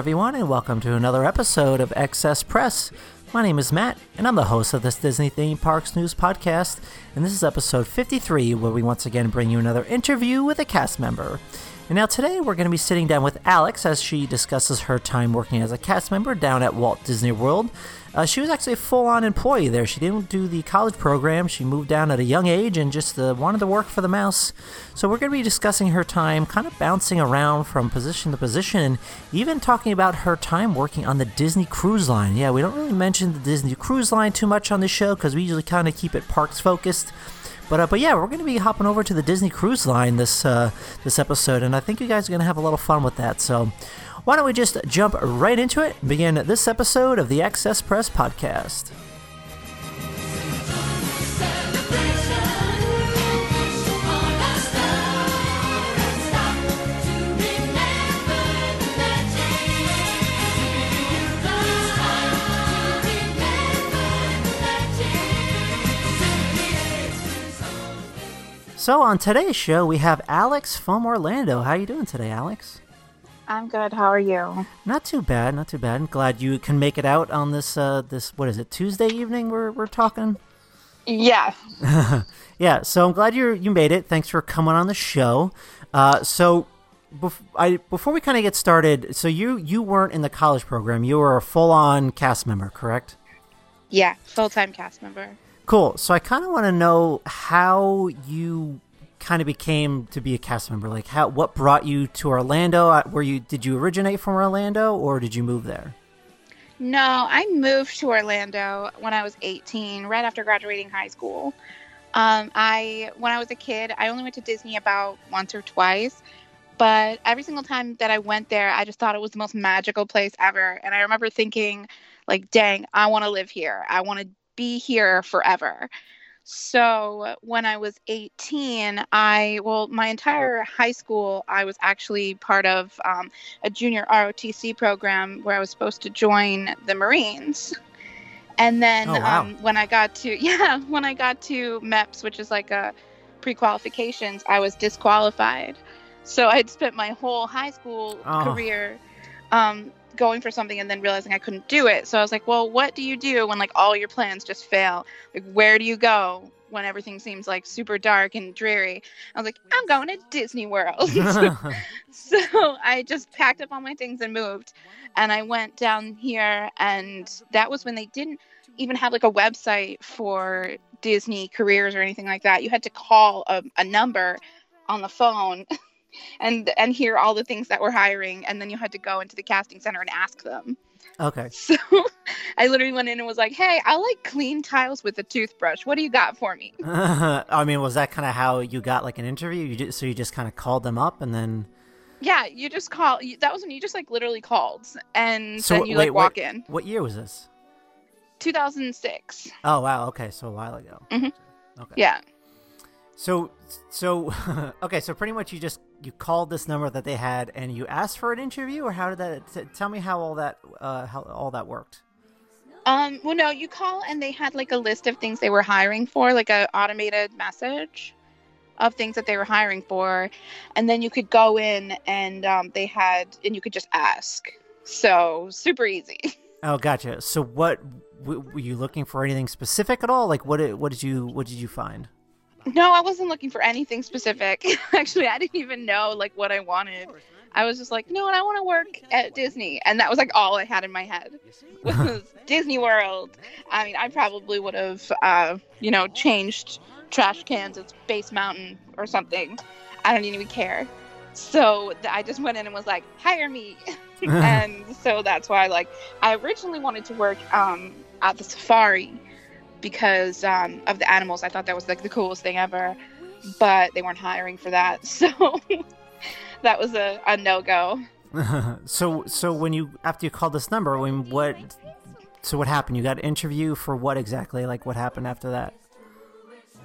Everyone, and welcome to another episode of Excess Press. My name is Matt, and I'm the host of this Disney Theme Parks News podcast. And this is episode 53, where we once again bring you another interview with a cast member. And now, today, we're going to be sitting down with Alex as she discusses her time working as a cast member down at Walt Disney World. Uh, she was actually a full on employee there. She didn't do the college program. She moved down at a young age and just uh, wanted to work for the mouse. So, we're going to be discussing her time, kind of bouncing around from position to position, and even talking about her time working on the Disney Cruise Line. Yeah, we don't really mention the Disney Cruise Line too much on this show because we usually kind of keep it parks focused. But uh, but yeah, we're going to be hopping over to the Disney Cruise Line this uh, this episode, and I think you guys are going to have a little fun with that. So why don't we just jump right into it and begin this episode of the Access Press Podcast. So on today's show, we have Alex from Orlando. How you doing today, Alex? I'm good. How are you? Not too bad, not too bad. I'm glad you can make it out on this uh this what is it Tuesday evening we're we're talking. Yeah. yeah. So I'm glad you you made it. Thanks for coming on the show. Uh, so. Bef- I, before we kind of get started, so you you weren't in the college program. You were a full on cast member, correct? Yeah, full time cast member. Cool. So I kind of want to know how you kind of became to be a cast member. Like, how what brought you to Orlando? Uh, Were you did you originate from Orlando or did you move there? No, I moved to Orlando when I was 18, right after graduating high school. Um, I when I was a kid, I only went to Disney about once or twice, but every single time that I went there, I just thought it was the most magical place ever. And I remember thinking, like, dang, I want to live here. I want to be here forever. So when I was 18, I, well, my entire high school, I was actually part of um, a junior ROTC program where I was supposed to join the Marines. And then Oh, wow. um, when I got to, yeah, when I got to MEPS, which is like a pre qualifications, I was disqualified. So I'd spent my whole high school Oh. career um, going for something and then realizing I couldn't do it. So I was like, well, what do you do when like all your plans just fail? Like, where do you go when everything seems like super dark and dreary? I was like, I'm going to Disney World. so I just packed up all my things and moved. And I went down here, and that was when they didn't even have like a website for Disney careers or anything like that. You had to call a, a number on the phone and and hear all the things that were hiring and then you had to go into the casting center and ask them okay. so i literally went in and was like hey i like clean tiles with a toothbrush what do you got for me I mean, was that kind of how you got like an interview? You just, so you just kind of called them up and then. yeah you just call you, that was when you just like literally called and So then you wait, like walk what, in What year was this? 2006 Oh wow. Okay, so a while ago. mm-hmm. Okay. yeah So so okay, so pretty much you just you called this number that they had and you asked for an interview, or how did that? T- tell me how all that uh, how all that worked. um well no you call and they had like a list of things they were hiring for like a automated message of things that they were hiring for and then you could go in and um, they had and you could just ask so super easy Oh, gotcha. So what w- were you looking for anything specific at all? Like what did, what did you what did you find? No, I wasn't looking for anything specific. Actually, I didn't even know like what I wanted. I was just like, you know what, I want to work at Disney, and that was like all I had in my head was Disney World. I mean, I probably would have, uh, you know, changed trash cans at Space Mountain or something. I don't even care. So th- I just went in and was like, hire me. and so that's why, like, I originally wanted to work um, at the safari because um, of the animals. I thought that was like the coolest thing ever, but they weren't hiring for that. So that was a, a no go. so so when you after you called this number, when what? So what happened? You got an interview for what exactly? Like what happened after that?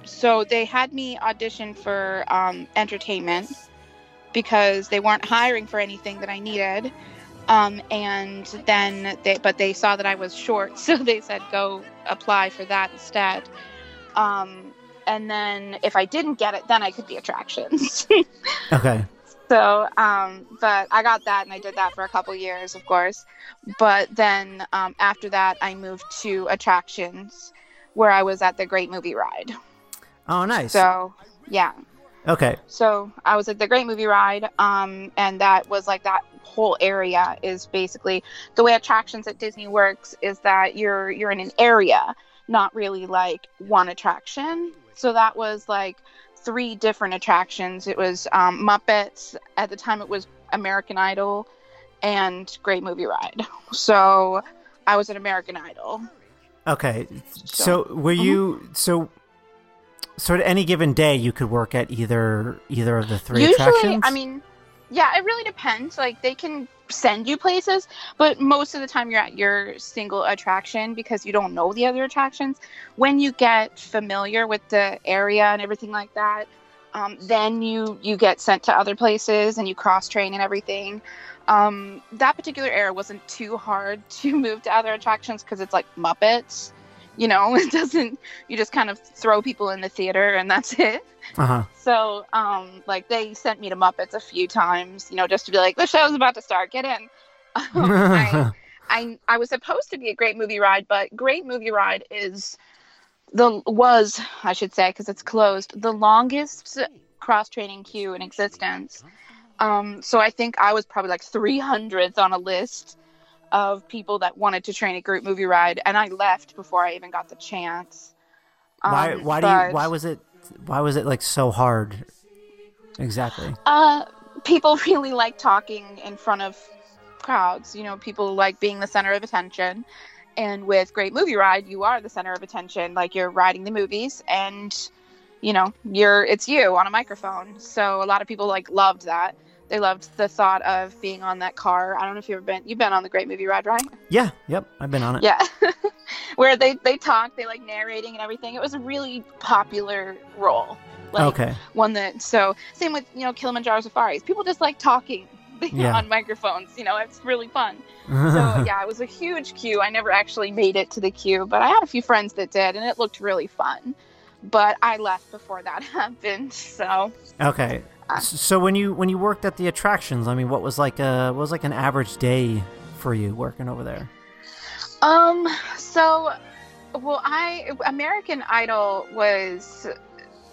So they had me audition for um, entertainment because they weren't hiring for anything that I needed. Um, and then they, but they saw that I was short, so they said go apply for that instead. Um, and then if I didn't get it, then I could be attractions. Okay. So, um, but I got that and I did that for a couple years, of course. But then um, after that, I moved to attractions where I was at the Great Movie Ride. Oh, nice. So, yeah. okay. So I was at the Great Movie Ride, um, and that was like that whole area is basically the way attractions at Disney works is that you're you're in an area, not really like one attraction. So that was like three different attractions. It was um, Muppets at the time. It was American Idol and Great Movie Ride. So I was at American Idol. Okay. So were Mm-hmm. you so so at any given day you could work at either either of the three Usually, attractions? I mean, yeah, it really depends. Like they can send you places, but most of the time you're at your single attraction because you don't know the other attractions. When you get familiar with the area and everything like that, um, then you you get sent to other places and you cross train and everything. Um, that particular area wasn't too hard to move to other attractions because it's like Muppets. You know, it doesn't. You just kind of throw people in the theater and that's it. uh-huh. So, um, like they sent me to Muppets a few times, you know, just to be like, the show's about to start, get in. Um, I, I, I was supposed to be a Great Movie Ride, but Great Movie Ride is the was I should say because it's closed the longest cross training queue in existence. Um, so I think I was probably like 300th on a list of people that wanted to train a Great Movie Ride, and I left before I even got the chance. why Um, why do you why was it why was it like so hard? Exactly. Uh, people really like talking in front of crowds. You know, people like being the center of attention. And with Great Movie Ride, you are the center of attention. Like you're riding the movies, and you know, you're it's you on a microphone. So a lot of people like loved that. They loved the thought of being on that car. I don't know if you've ever been. You've been on the Great Movie Ride, right? Yeah, yep, I've been on it. Yeah. Where they they talk, they like narrating and everything. It was a really popular role. Like, okay. one that so same with you know Kilimanjaro safaris. People just like talking Yeah. on microphones. You know, it's really fun. So yeah, it was a huge queue. I never actually made it to the queue, but I had a few friends that did, and it looked really fun. But I left before that happened. So Okay. S- So when you when you worked at the attractions, I mean, what was like a what was like an average day for you working over there? um, so well, I American Idol was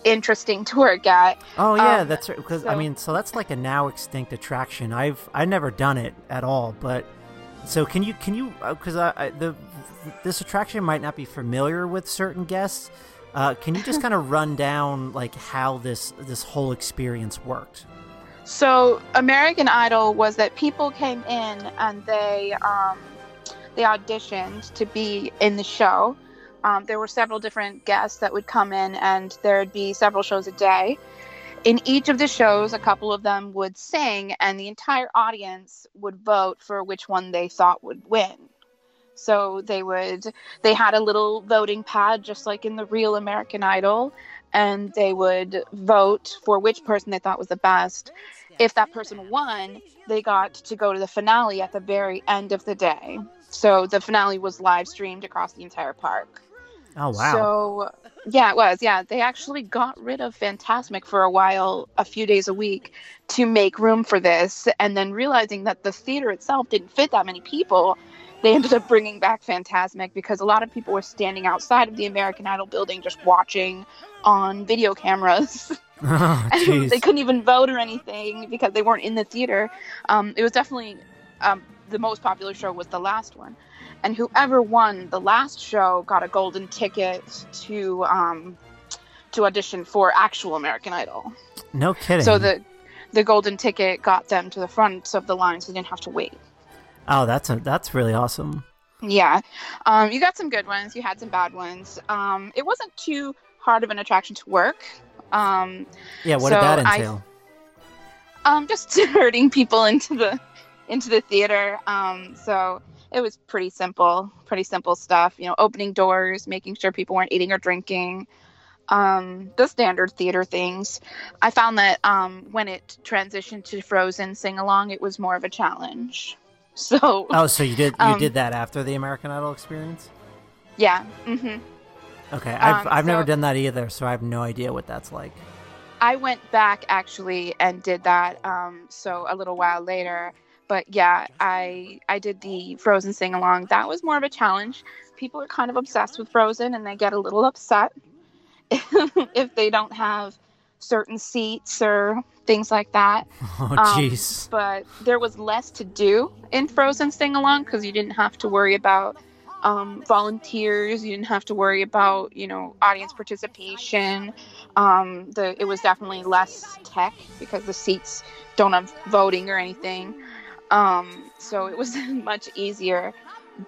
interesting to work at. Oh yeah, Um, that's. Because I mean, so that's like a now extinct attraction. I've I've never done it at all, but so can you can you because I, I the this attraction might not be familiar with certain guests. Uh, can you just kind of run down like how this this whole experience worked? So American Idol was that people came in and they um, they auditioned to be in the show. Um, there were several different guests that would come in, and there'd be several shows a day. In each of the shows, a couple of them would sing, and the entire audience would vote for which one they thought would win. So they would they had a little voting pad just like in the real American Idol and they would vote for which person they thought was the best. If that person won, they got to go to the finale at the very end of the day. So the finale was live streamed across the entire park. Oh wow! So yeah, it was. Yeah, they actually got rid of Fantasmic for a while, a few days a week, to make room for this. And then realizing that the theater itself didn't fit that many people, they ended up bringing back Fantasmic because a lot of people were standing outside of the American Idol building just watching on video cameras. Oh, and they couldn't even vote or anything because they weren't in the theater. Um, it was definitely um, the most popular show was the last one, and whoever won the last show got a golden ticket to um, to audition for actual American Idol. no kidding. So the the golden ticket got them to the front of the line, so they didn't have to wait. Oh, that's a, that's really awesome. Yeah, um, you got some good ones. You had some bad ones. Um, it wasn't too hard of an attraction to work. Um, Yeah, what So did that I- entail? um, just herding people into the into the theater. Um, so it was pretty simple, pretty simple stuff. You know, opening doors, making sure people weren't eating or drinking. Um, the standard theater things. I found that um, when it transitioned to Frozen sing along, it was more of a challenge. So Oh, so you did you um, did that after the American Idol experience? yeah. Mm-hmm. Okay, I've um, I've never done that either, so I have no idea what that's like. I went back actually and did that. Um, so a little while later, but yeah, I I did the Frozen sing along. That was more of a challenge. People are kind of obsessed with Frozen, and they get a little upset if they don't have certain seats or things like that. Oh, Um, jeez. But there was less to do in Frozen sing along because you didn't have to worry about um, volunteers. You didn't have to worry about you know audience participation. Um, the it was definitely less tech because the seats don't have voting or anything. Um, so it was much easier.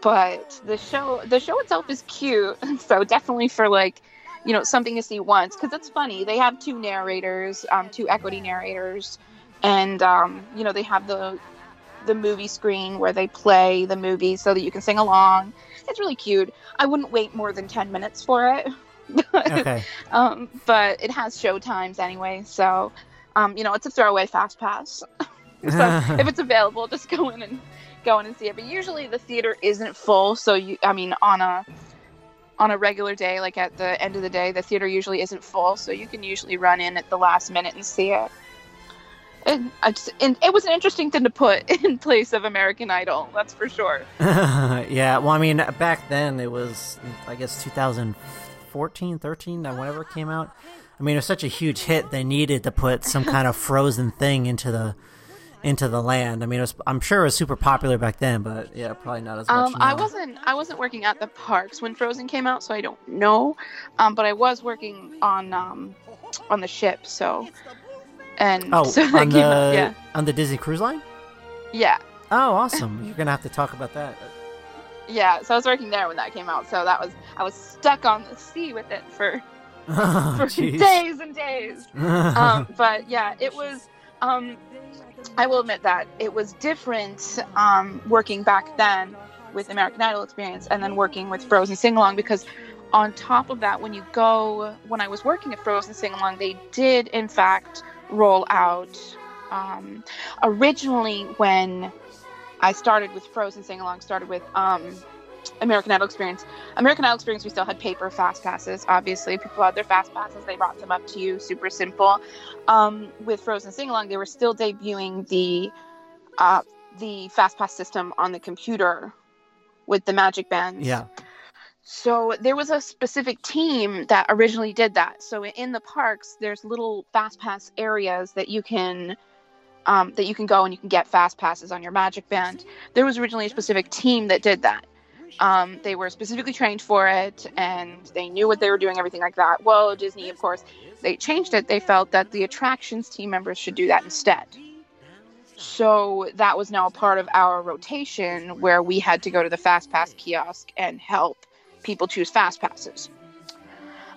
But the show the show itself is cute. So definitely for like you know something to see once because it's funny. They have two narrators, um, two equity narrators and um, you know they have the the movie screen where they play the movie so that you can sing along. It's really cute. I wouldn't wait more than ten minutes for it, Okay. um, but it has show times anyway, so um, you know it's a throwaway fast pass. so if it's available, just go in and go in and see it. But usually the theater isn't full, so you I mean on a on a regular day, like at the end of the day, the theater usually isn't full, so you can usually run in at the last minute and see it. And, just, and it was an interesting thing to put in place of American Idol, that's for sure. yeah, well, I mean, back then it was, I guess, 2014, 13, uh, whenever it came out. I mean, it was such a huge hit. They needed to put some kind of frozen thing into the into the land. I mean, it was, I'm sure it was super popular back then, but yeah, probably not as much. Um, I wasn't I wasn't working at the parks when Frozen came out, so I don't know. Um, but I was working on um, on the ship, so and Oh, so on the out, yeah, on the Disney Cruise Line. yeah, Oh, awesome! You're gonna have to talk about that. yeah. So I was working there when that came out, so that was I was stuck on the sea with it for Oh, for days and days. um, but yeah, it was. Um, I will admit that it was different um, working back then with American Idol experience, and then working with Frozen Sing Along because on top of that, when you go, when I was working at Frozen Sing Along, they did in fact roll out. Um, originally, when I started with Frozen Sing Along, started with um, American Idol Experience. American Idol Experience, we still had paper fast passes. Obviously, people had their fast passes. They brought them up to you, super simple. Um, with Frozen Sing Along, they were still debuting the uh, the fast pass system on the computer with the Magic Bands. yeah. So there was a specific team that originally did that. So in the parks, there's little fast pass areas that you can um, that you can go and you can get fast passes on your Magic Band. There was originally a specific team that did that. Um, they were specifically trained for it, and they knew what they were doing, everything like that. Well, Disney, of course, they changed it. They felt that the attractions team members should do that instead. So that was now a part of our rotation where we had to go to the Fast Pass kiosk and help people choose Fast Passes.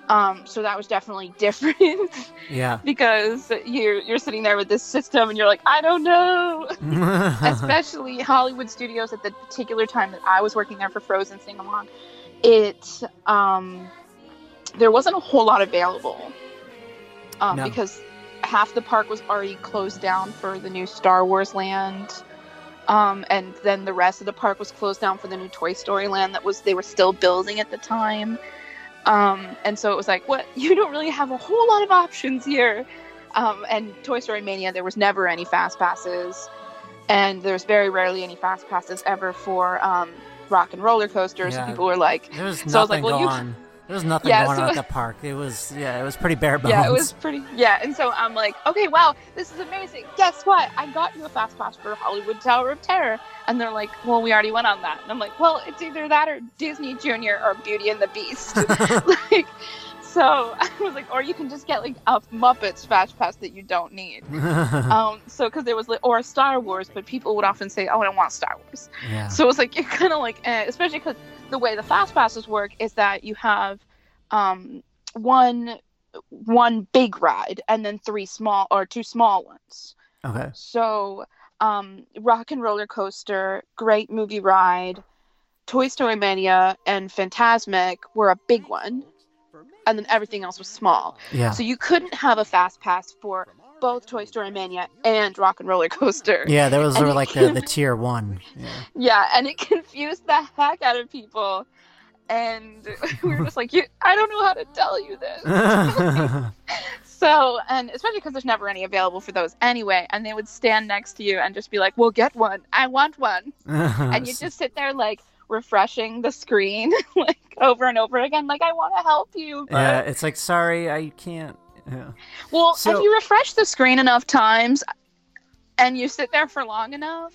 Um, so that was definitely different Yeah. because you're you're sitting there with this system and you're like, I don't know. Especially Hollywood Studios at the particular time that I was working there for Frozen Sing Along, it um, there wasn't a whole lot available um, No. because half the park was already closed down for the new Star Wars land. Um, and then the rest of the park was closed down for the new Toy Story land that was they were still building at the time. Um, and so it was like, what? You don't really have a whole lot of options here. Um, and Toy Story Mania, there was never any fast passes, and there's very rarely any fast passes ever for um, rock and roller coasters. Yeah. So people were like, There's So I was like, well, go you-. There was nothing Yeah, going so- on at the park. It was yeah, it was pretty bare bones. Yeah, it was pretty. Yeah, and so I'm like, okay, wow, this is amazing. Guess what? I got you a fast pass for Hollywood Tower of Terror. And they're like, well, we already went on that. And I'm like, well, it's either that or Disney Junior or Beauty and the Beast. like, so I was like, or you can just get like a Muppets fast pass that you don't need. um, so because there was like, or Star Wars, but people would often say, oh, I don't want Star Wars. yeah. So it's like you're kind of like, eh, especially because the way the fast passes work is that you have um, one one big ride and then three small or two small ones. Okay. So um, Rock and Roller Coaster, Great Movie Ride, Toy Story Mania, and Fantasmic were a big one, and then everything else was small. Yeah. So you couldn't have a fast pass for both Toy Story Mania and Rock and Roller Coaster. Yeah, there was And of like the, the tier one. Yeah. Yeah, and it confused the heck out of people. And we were just like, you, I don't know how to tell you this. So, and especially because there's never any available for those anyway. And they would stand next to you and just be like, well, get one. I want one. And you just sit there like refreshing the screen like over and over again. Like, I want to help you. But... yeah, it's like sorry, I can't. Yeah. Well, So- if you refresh the screen enough times and you sit there for long enough,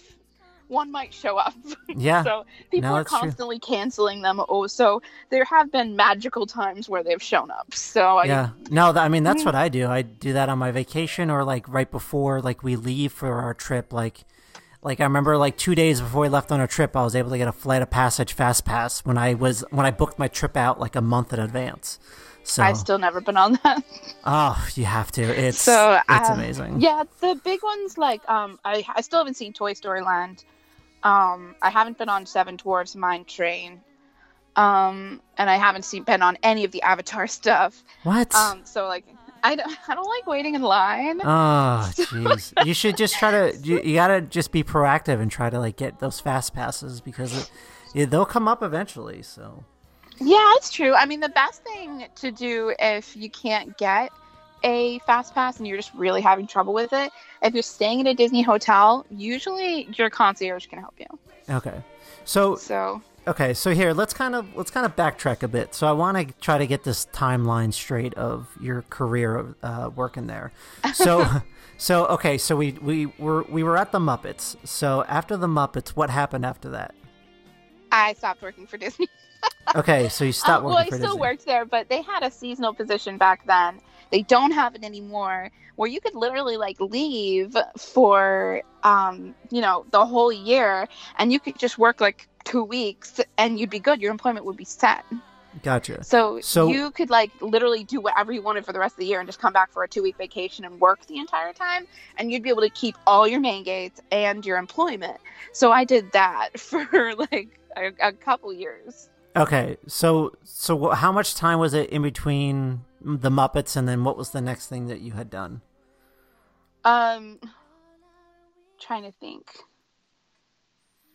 one might show up. Yeah. so people No, are true. constantly canceling them. Oh, so there have been magical times where they've shown up. So I, Yeah. No, th- I mean that's hmm. what I do. I do that on my vacation or like right before like we leave for our trip like like I remember like 2 days before we left on our trip I was able to get a flight of passage fast pass when I was when I booked my trip out like a month in advance. So I've still never been on that. oh, you have to. It's So, it's uh, amazing. Yeah, the big ones like um, I I still haven't seen Toy Story Land. Um, I haven't been on Seven Dwarfs Mine Train. Um, and I haven't seen been on any of the Avatar stuff. What? Um, so like I don't, I don't like waiting in line. Oh, jeez. you should just try to. You, you gotta just be proactive and try to like get those fast passes because it, yeah, they'll come up eventually. So Yeah, it's true. I mean, the best thing to do if you can't get a fast pass and you're just really having trouble with it, if you're staying at a Disney hotel, usually your concierge can help you. okay, so So, okay, so here let's kind of let's kind of backtrack a bit. So I want to try to get this timeline straight of your career uh, working there. So. So okay, so we we were we were at the Muppets. So after the Muppets, what happened after that? I stopped working for Disney. Okay, so you stopped Um, working well, I still worked there, but they had a seasonal position back then. They don't have it anymore, where you could literally like leave for, um, you know, the whole year, and you could just work like two weeks, and you'd be good. Your employment would be set. Gotcha. So, So- you could like literally do whatever you wanted for the rest of the year and just come back for a two week vacation and work the entire time, and you'd be able to keep all your main gates and your employment. So I did that for like a, a couple years. Okay, so so how much time was it in between the Muppets and then what was the next thing that you had done? Um, trying to think.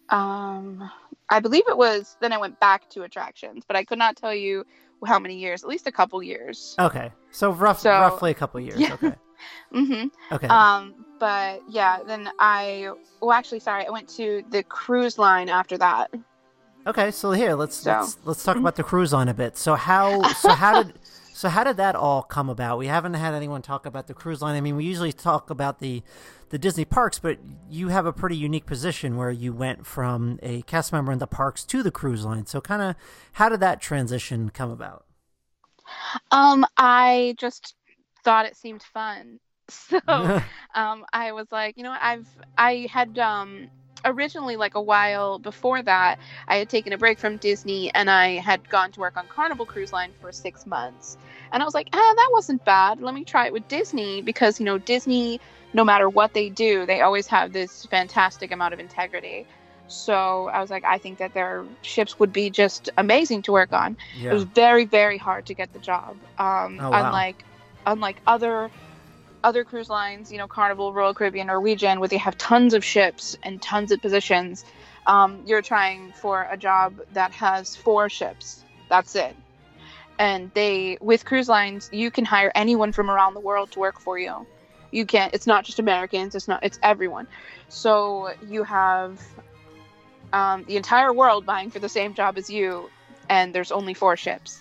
Um, I believe it was. Then I went back to attractions, but I could not tell you how many years. At least a couple years. Okay, so rough, So- roughly a couple years. Yeah. Okay, Mm-hmm. okay, Um, but yeah, then I. Well, actually, sorry, I went to the cruise line after that. okay. So here, let's So- let's let's talk about the cruise line a bit. So how so how did so how did that all come about? We haven't had anyone talk about the cruise line. I mean, we usually talk about the the Disney parks, but you have a pretty unique position where you went from a cast member in the parks to the cruise line. So kind of how did that transition come about? Um, I just thought it seemed fun. So um, I was like, you know, what, I've I had um, originally like a while before that, I had taken a break from Disney and I had gone to work on Carnival Cruise Line for six months, and I was like, ah, that wasn't bad. Let me try it with Disney because you know Disney, no matter what they do, they always have this fantastic amount of integrity. So I was like, I think that their ships would be just amazing to work on. It was very, very hard to get the job. Um, Oh, wow. Unlike, unlike other other cruise lines, you know, Carnival, Royal Caribbean, Norwegian, where they have tons of ships and tons of positions. Um, you're trying for a job that has four ships. That's it. And they, with cruise lines, you can hire anyone from around the world to work for you. You can't. It's not just Americans. It's not. It's everyone. So you have um, the entire world vying for the same job as you, and there's only four ships.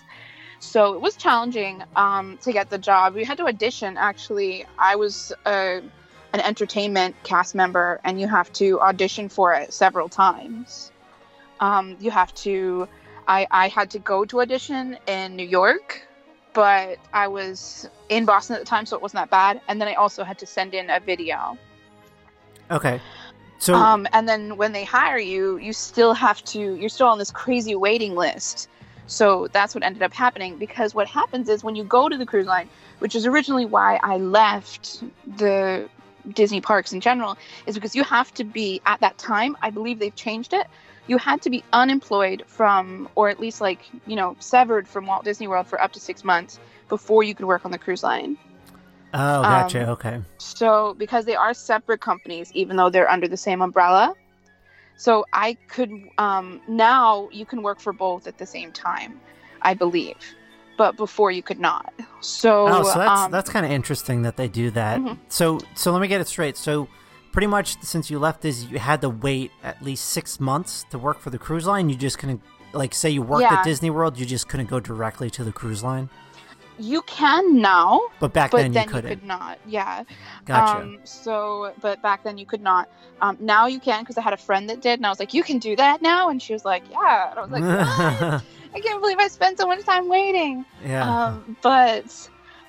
So it was challenging um, to get the job. We had to audition. Actually, I was a, an entertainment cast member, and you have to audition for it several times. Um, you have to. I, I had to go to audition in New York, but I was in Boston at the time, so it wasn't that bad. And then I also had to send in a video. Okay. So Um, and then when they hire you, you still have to, you're still on this crazy waiting list. So that's what ended up happening because what happens is when you go to the cruise line, which is originally why I left the Disney parks in general, is because you have to be at that time, I believe they've changed it. You had to be unemployed from, or at least like, you know, severed from Walt Disney World for up to six months before you could work on the cruise line. oh, gotcha. um, okay. So, because they are separate companies, even though they're under the same umbrella, so I could um, now you can work for both at the same time, I believe, but before you could not. So, Oh, so that's um, that's kind of interesting that they do that. Mhm. So so let me get it straight. So pretty much since you left is you had to wait at least six months to work for the cruise line. You just couldn't like say you worked Yeah. at Disney World, you just couldn't go directly to the cruise line. you can now, But back but then, then, you you, couldn't. could not. Yeah. Gotcha. Um, so, but back then you could not. Um, now you can because I had a friend that did, and I was like, "You can do that now," and she was like, "Yeah." And I was like, "What? I can't believe I spent so much time waiting." yeah. Um, but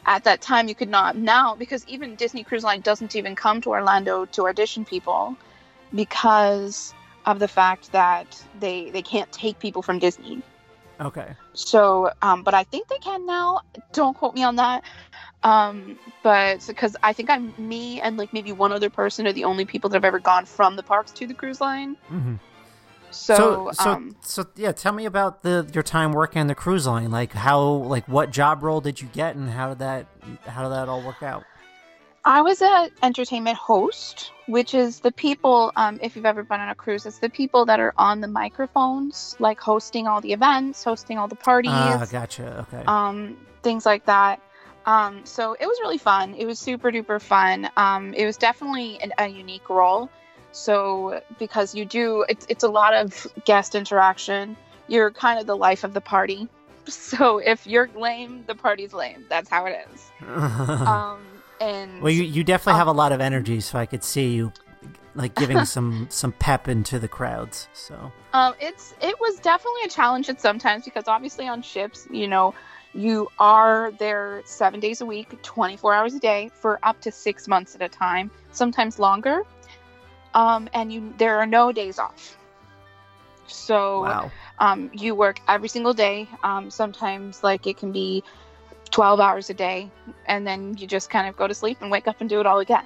at that time, you could not. Now, because even Disney Cruise Line doesn't even come to Orlando to audition people because of the fact that they they can't take people from Disney. okay. So, um, but I think they can now. Don't quote me on that. Um, but because I think I'm me and like maybe one other person are the only people that have ever gone from the parks to the cruise line. hmm So, so so, um, so yeah, tell me about the your time working on the cruise line. Like how like what job role did you get and how did that how did that all work out? I was an entertainment host, which is the people, um, if you've ever been on a cruise, it's the people that are on the microphones, like hosting all the events, hosting all the parties, Ah, gotcha. Okay. um, things like that. Um, so it was really fun. It was super duper fun. Um, it was definitely an, a unique role. So because you do, it's, it's a lot of guest interaction. You're kind of the life of the party. So if you're lame, the party's lame. That's how it is. Um, and Well, you, you definitely Um, have a lot of energy, so I could see you like giving some some pep into the crowds. So Um, it's it was definitely a challenge at sometimes because obviously on ships, you know, you are there seven days a week, twenty four hours a day for up to six months at a time, sometimes longer. Um, and you there are no days off. So wow, um, you work every single day. Um, sometimes like it can be twelve hours a day, and then you just kind of go to sleep and wake up and do it all again.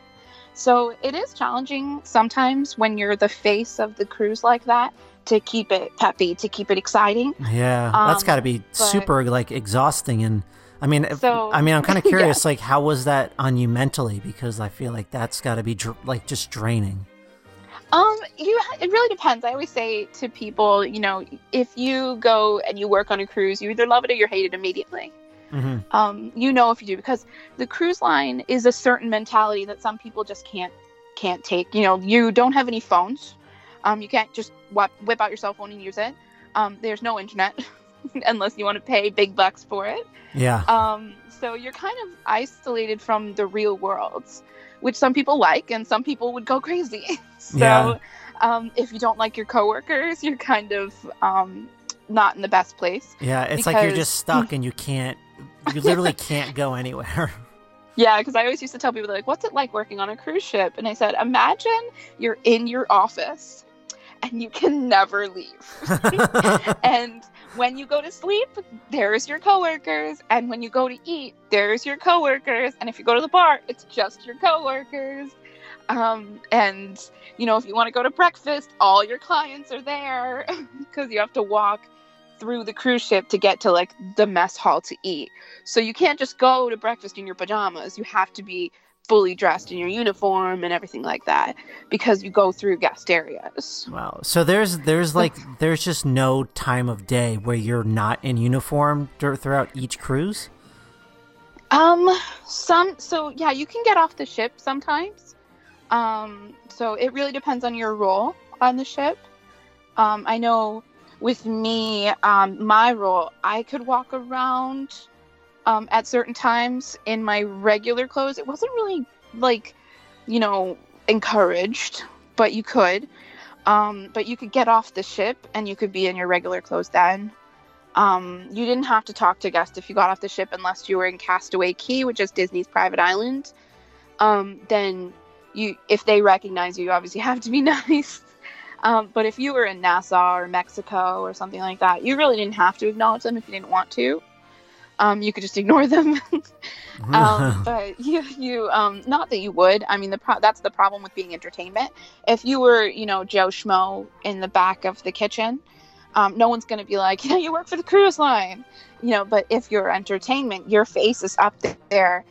So it is challenging sometimes when you're the face of the cruise like that to keep it peppy, to keep it exciting. yeah, that's got to be but- super like exhausting. And I mean, So- I mean, I'm kind of Yeah. curious, like how was that on you mentally? Because I feel like that's got to be dr- like just draining. Um, you it really depends. I always say to people, you know, if you go and you work on a cruise, you either love it or you hate it immediately. hmm um, you know if you do because the cruise line is a certain mentality that some people just can't can't take. You know you don't have any phones. Um, you can't just whip, whip out your cell phone and use it. Um, there's no internet unless you want to pay big bucks for it. Yeah, um, so you're kind of isolated from the real world which some people like and some people would go crazy so Yeah. um, if you don't like your coworkers you're kind of um, not in the best place yeah, it's like you're just stuck and you can't, you literally can't go anywhere. Yeah, because I always used to tell people, like, what's it like working on a cruise ship? And I said, imagine you're in your office and you can never leave. and when you go to sleep, there's your coworkers. And when you go to eat, there's your coworkers. And if you go to the bar, it's just your coworkers. Um, and, you know, if you want to go to breakfast, all your clients are there because you have to walk through the cruise ship to get to like the mess hall to eat. So you can't just go to breakfast in your pajamas. You have to be fully dressed in your uniform and everything like that because you go through guest areas. Wow. So there's there's like there's just no time of day where you're not in uniform throughout each cruise. Um some so yeah, you can get off the ship sometimes. Um so it really depends on your role on the ship. Um I know with me, um, my role, I could walk around um, at certain times in my regular clothes. It wasn't really like, you know, encouraged, but you could. Um, but you could get off the ship and you could be in your regular clothes then. Um, you didn't have to talk to guests if you got off the ship unless you were in Castaway Cay, which is Disney's private island. Um, then you, if they recognize you, you obviously have to be nice. Um, but if you were in Nassau or Mexico or something like that, you really didn't have to acknowledge them if you didn't want to. Um, you could just ignore them. um, but you, you, um, not that you would. I mean, the pro- that's the problem with being entertainment. If you were, you know, Joe Schmo in the back of the kitchen, um, no one's going to be like, yeah, you work for the cruise line, you know. But if you're entertainment, your face is up there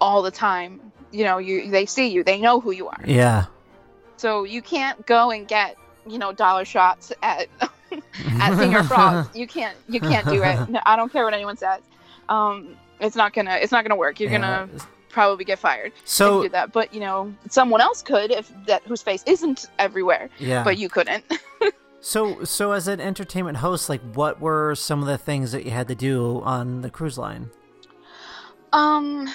all the time. You know, you they see you, they know who you are. Yeah. So you can't go and get, you know, dollar shots at at Señor Frogs. You can't you can't do it. No, I don't care what anyone says. Um, it's not gonna it's not gonna work. You're Yeah. gonna probably get fired. if you So do that. But you know, someone else could if that whose face isn't everywhere, yeah. but you couldn't. So so as an entertainment host, like what were some of the things that you had to do on the cruise line? Um,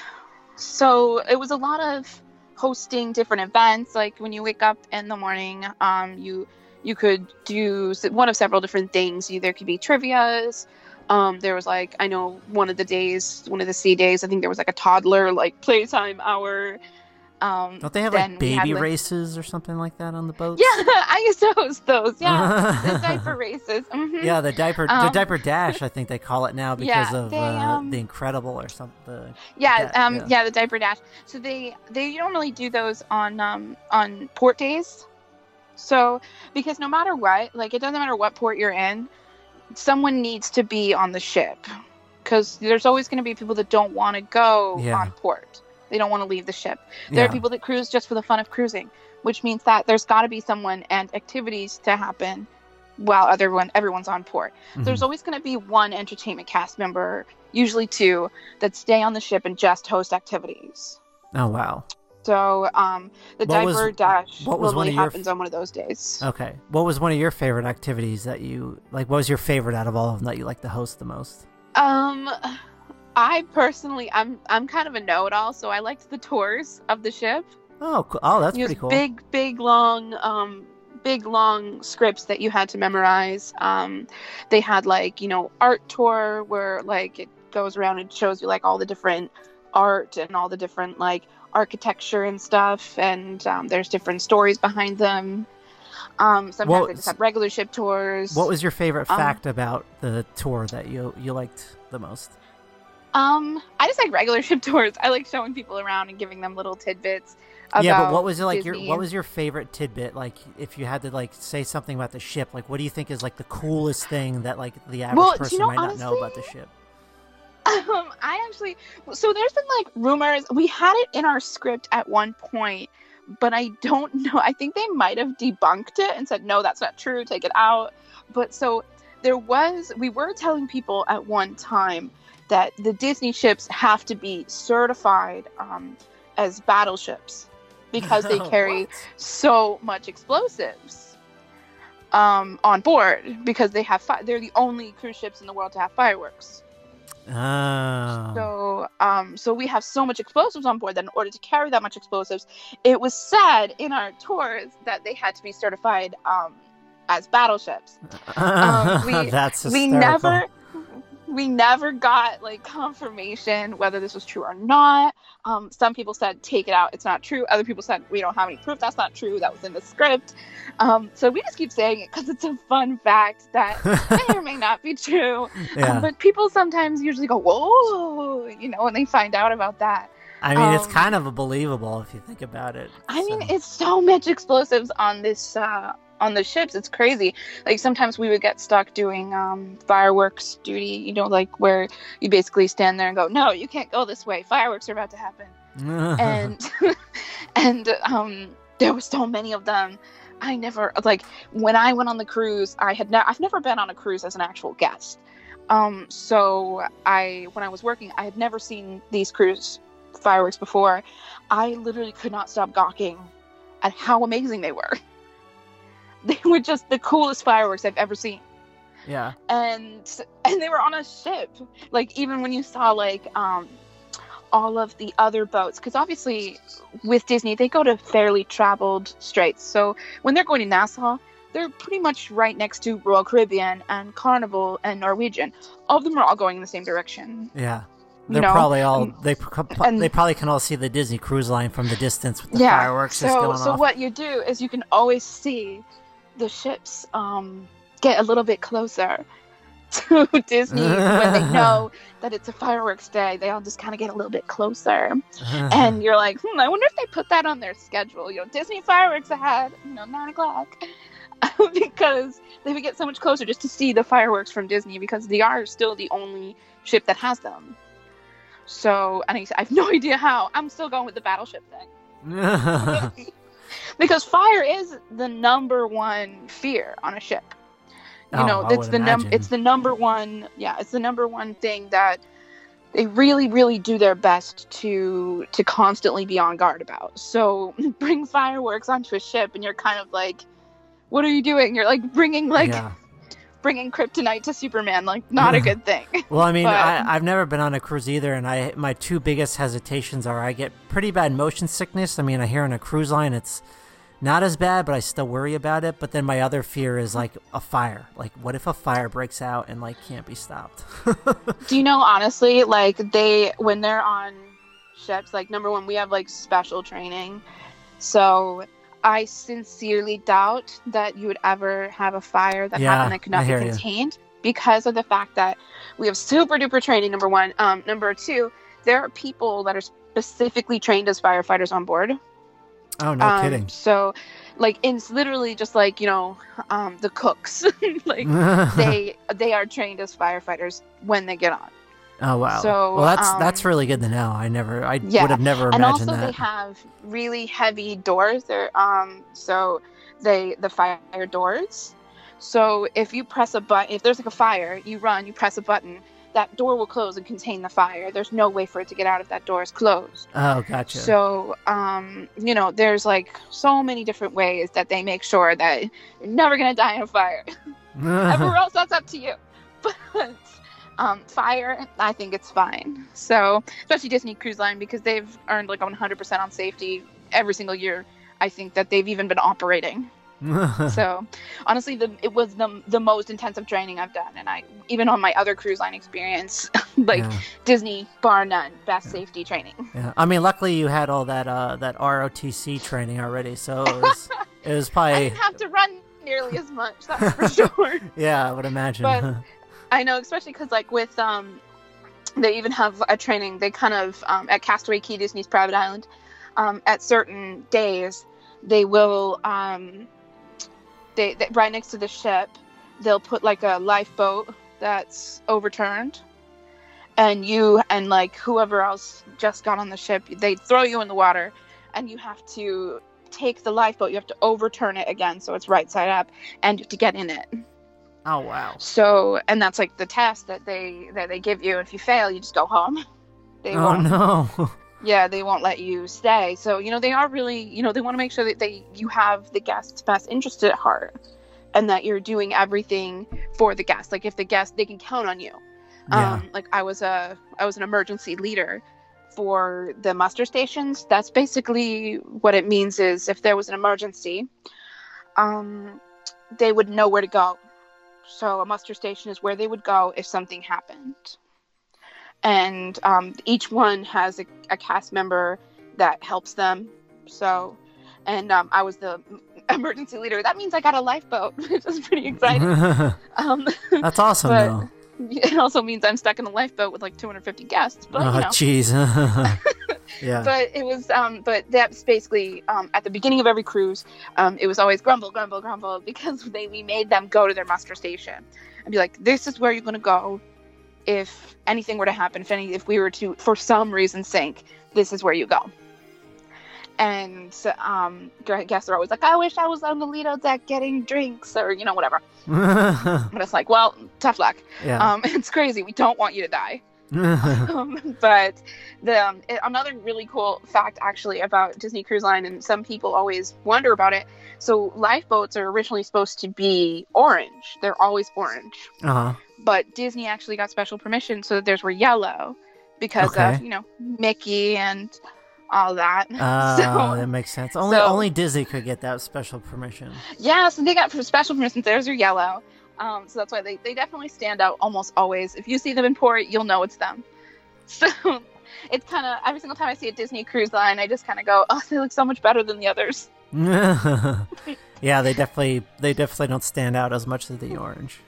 so it was a lot of hosting different events. Like when you wake up in the morning, um, you you could do one of several different things. There could be trivia's. Um, there was like I know one of the days, one of the sea days. I think there was like a toddler like playtime hour. Um, Don't they have like we had, baby like- races or something like that on the boats? Yeah, I used to host those. Yeah, the diaper races. hmm Yeah, the diaper the Um, diaper dash, I think they call it now because Yeah, of they, uh, um, the Incredible or something. Yeah, Da- um, yeah. yeah. the diaper dash. So they they normally do those on um on port days. So because no matter what, like it doesn't matter what port you're in, someone needs to be on the ship because there's always going to be people that don't want to go Yeah. on port. They don't want to leave the ship. There Yeah. are people that cruise just for the fun of cruising, which means that there's got to be someone and activities to happen while everyone everyone's on port. Mhm. There's always going to be one entertainment cast member, usually two, that stay on the ship and just host activities. Oh wow. So um, the What was- diaper dash what was one of your happens on one of those days. Okay. What was one of your favorite activities that you like? What was your favorite out of all of them that you like to host the most? Um, I personally, I'm I'm kind of a know-it-all, so I liked the tours of the ship. Oh, cool. oh, that's pretty cool. Big, big, long, um, big, long scripts that you had to memorize. Um, they had like you know art tour where like it goes around and shows you like all the different art and all the different like architecture and stuff, and um, there's different stories behind them. Um, sometimes Well, they just have regular ship tours. What was your favorite Um, fact about the tour that you you liked the most? Um, I just like regular ship tours. I like showing people around and giving them little tidbits. About yeah, but what was it like your what was your favorite tidbit? Like, if you had to like say something about the ship, like what do you think is like the coolest thing that like the average Well, do you person know, might not know about the ship? Um, I actually so there's been like rumors. We had it in our script at one point, but I don't know. I think they might have debunked it and said no, that's not true. Take it out. But so there was. We were telling people at one time that the Disney ships have to be certified um, as battleships because they carry so much explosives um, on board because they have fi- they're the only cruise ships in the world to have fireworks. Oh. So, um, so we have so much explosives on board that in order to carry that much explosives, it was said in our tours that they had to be certified um, as battleships. um, we- That's We never, we never got like confirmation whether this was true or not. Um, some people said take it out, it's not true. Other people said we don't have any proof that's not true. That was in the script. Um, so we just keep saying it because it's a fun fact that may or may not be true. yeah. Um, but people sometimes usually go, whoa, you know, when they find out about that. I mean, it's um, kind of believable if you think about it. I mean, it's so much explosives on this, uh, on the ships. It's crazy. Like sometimes we would get stuck doing um, fireworks duty, you know, like where you basically stand there and go, no, you can't go this way. Fireworks are about to happen. and and um there were so many of them i never like when i went on the cruise i had ne- i've never been on a cruise as an actual guest um so i when i was working i had never seen these cruise fireworks before i literally could not stop gawking at how amazing they were they were just the coolest fireworks i've ever seen. Yeah. and and they were on a ship. Like even when you saw like um all of the other boats because obviously with disney they go to fairly traveled straits. So when they're going to nassau they're pretty much right next to royal caribbean and carnival and norwegian. All of them are all going in the same direction. Yeah. They're know, probably all they and- they probably can all see the Disney Cruise Line from the distance with the yeah. fireworks so just going so off. what you do is you can always see the ships um get a little bit closer to disney when they know that it's a fireworks day they all just kind of get a little bit closer and you're like, hmm, I wonder if they put that on their schedule. You know, Disney fireworks ahead, you know, nine o'clock, because they would get so much closer just to see the fireworks from Disney because they are still the only ship that has them. So, and I I have no idea how. I'm still going with the battleship thing because fire is the number one fear on a ship. You Oh, know, it's the num it's the number one yeah, it's the number one thing that they really really do their best to to constantly be on guard about. So, bring fireworks onto a ship and you're kind of like what are you doing? You're like bringing like yeah. bringing kryptonite to Superman, like not a good thing. Well, I mean, But- I, I've never been on a cruise either, and I my two biggest hesitations are I get pretty bad motion sickness. I mean, I hear on a cruise line it's not as bad, but I still worry about it. But then my other fear is like a fire. Like, what if a fire breaks out and like can't be stopped? Do you know honestly, like they when they're on ships, like number one, we have like special training. So I sincerely doubt that you would ever have a fire that Yeah, happened that could not be hear you. contained because of the fact that we have super duper training, number one. Um, number two, there are people that are specifically trained as firefighters on board. Oh no, um, kidding. So like it's literally just like, you know, um, the cooks. like they they are trained as firefighters when they get on. oh wow. so, well, that's um, that's really good to know. I never, I Yeah, would have never imagined that. and also that. they have really heavy doors they're um so they the fire doors so if you press a button if there's like a fire you run you press a button that door will close and contain the fire. There's no way for it to get out if that door is closed. Oh, gotcha. so um you know there's like so many different ways that they make sure that you're never gonna die in a fire. Everywhere else that's up to you. But um fire i think it's fine. So especially disney cruise line because they've earned like 100% on safety every single year i think that they've even been operating so honestly the it was the, the most intensive training i've done and i even on my other cruise line experience like yeah, disney bar none best safety training yeah. I mean, luckily you had all that uh that ROTC training already, so it was it was i probably didn't have to run nearly as much that's for sure yeah, I would imagine. But- I know, especially because like with um, they even have a training. They kind of um, at Castaway Cay, Disney's private island. Um, at certain days, they will um, they, they right next to the ship, they'll put like a lifeboat that's overturned, and you and like whoever else just got on the ship, they throw you in the water, and you have to take the lifeboat. You have to overturn it again so it's right side up, and you have to get in it. oh wow. So, and that's like the test that they that they give you. If you fail, you just go home. They Oh won't. no. Yeah, they won't let you stay. So, you know, they are really, you know, they want to make sure that they you have the guest's best interest at heart, and that you're doing everything for the guest. Like if the guest, they can count on you. yeah. Um, like I was a I was an emergency leader for the muster stations. That's basically what it means. Is if there was an emergency, um, they would know where to go. So a muster station is where they would go if something happened. And um, each one has a, a cast member that helps them. So, and um, I was the emergency leader. That means I got a lifeboat, which is pretty exciting. Um, That's awesome but- though. it also means I'm stuck in a lifeboat with like 250 guests. But Oh you know, jeez. yeah. but it was um, but that's basically um, at the beginning of every cruise, um, it was always grumble, grumble, grumble because they we made them go to their muster station and be like, this is where you're gonna go if anything were to happen. If any, if we were to for some reason sink, this is where you go. And um, I guess they're always like, I wish I was on the Lido deck getting drinks or you know whatever. But it's like, well, tough luck. yeah. Um, it's crazy. We don't want you to die. um, but the um, another really cool fact actually about Disney Cruise Line, and some people always wonder about it. So lifeboats are originally supposed to be orange; they're always orange. uh huh. But Disney actually got special permission so that theirs were yellow because Okay. of you know Mickey and all that. Uh, so that makes sense. Only so- only Disney could get that special permission. yeah, so they got special permission. Theirs are yellow. Um, so that's why they, they definitely stand out almost always. If you see them in port, you'll know it's them. So it's kind of every single time I see a Disney cruise line, I just kind of go, oh, they look so much better than the others. yeah, they definitely they definitely don't stand out as much as the orange.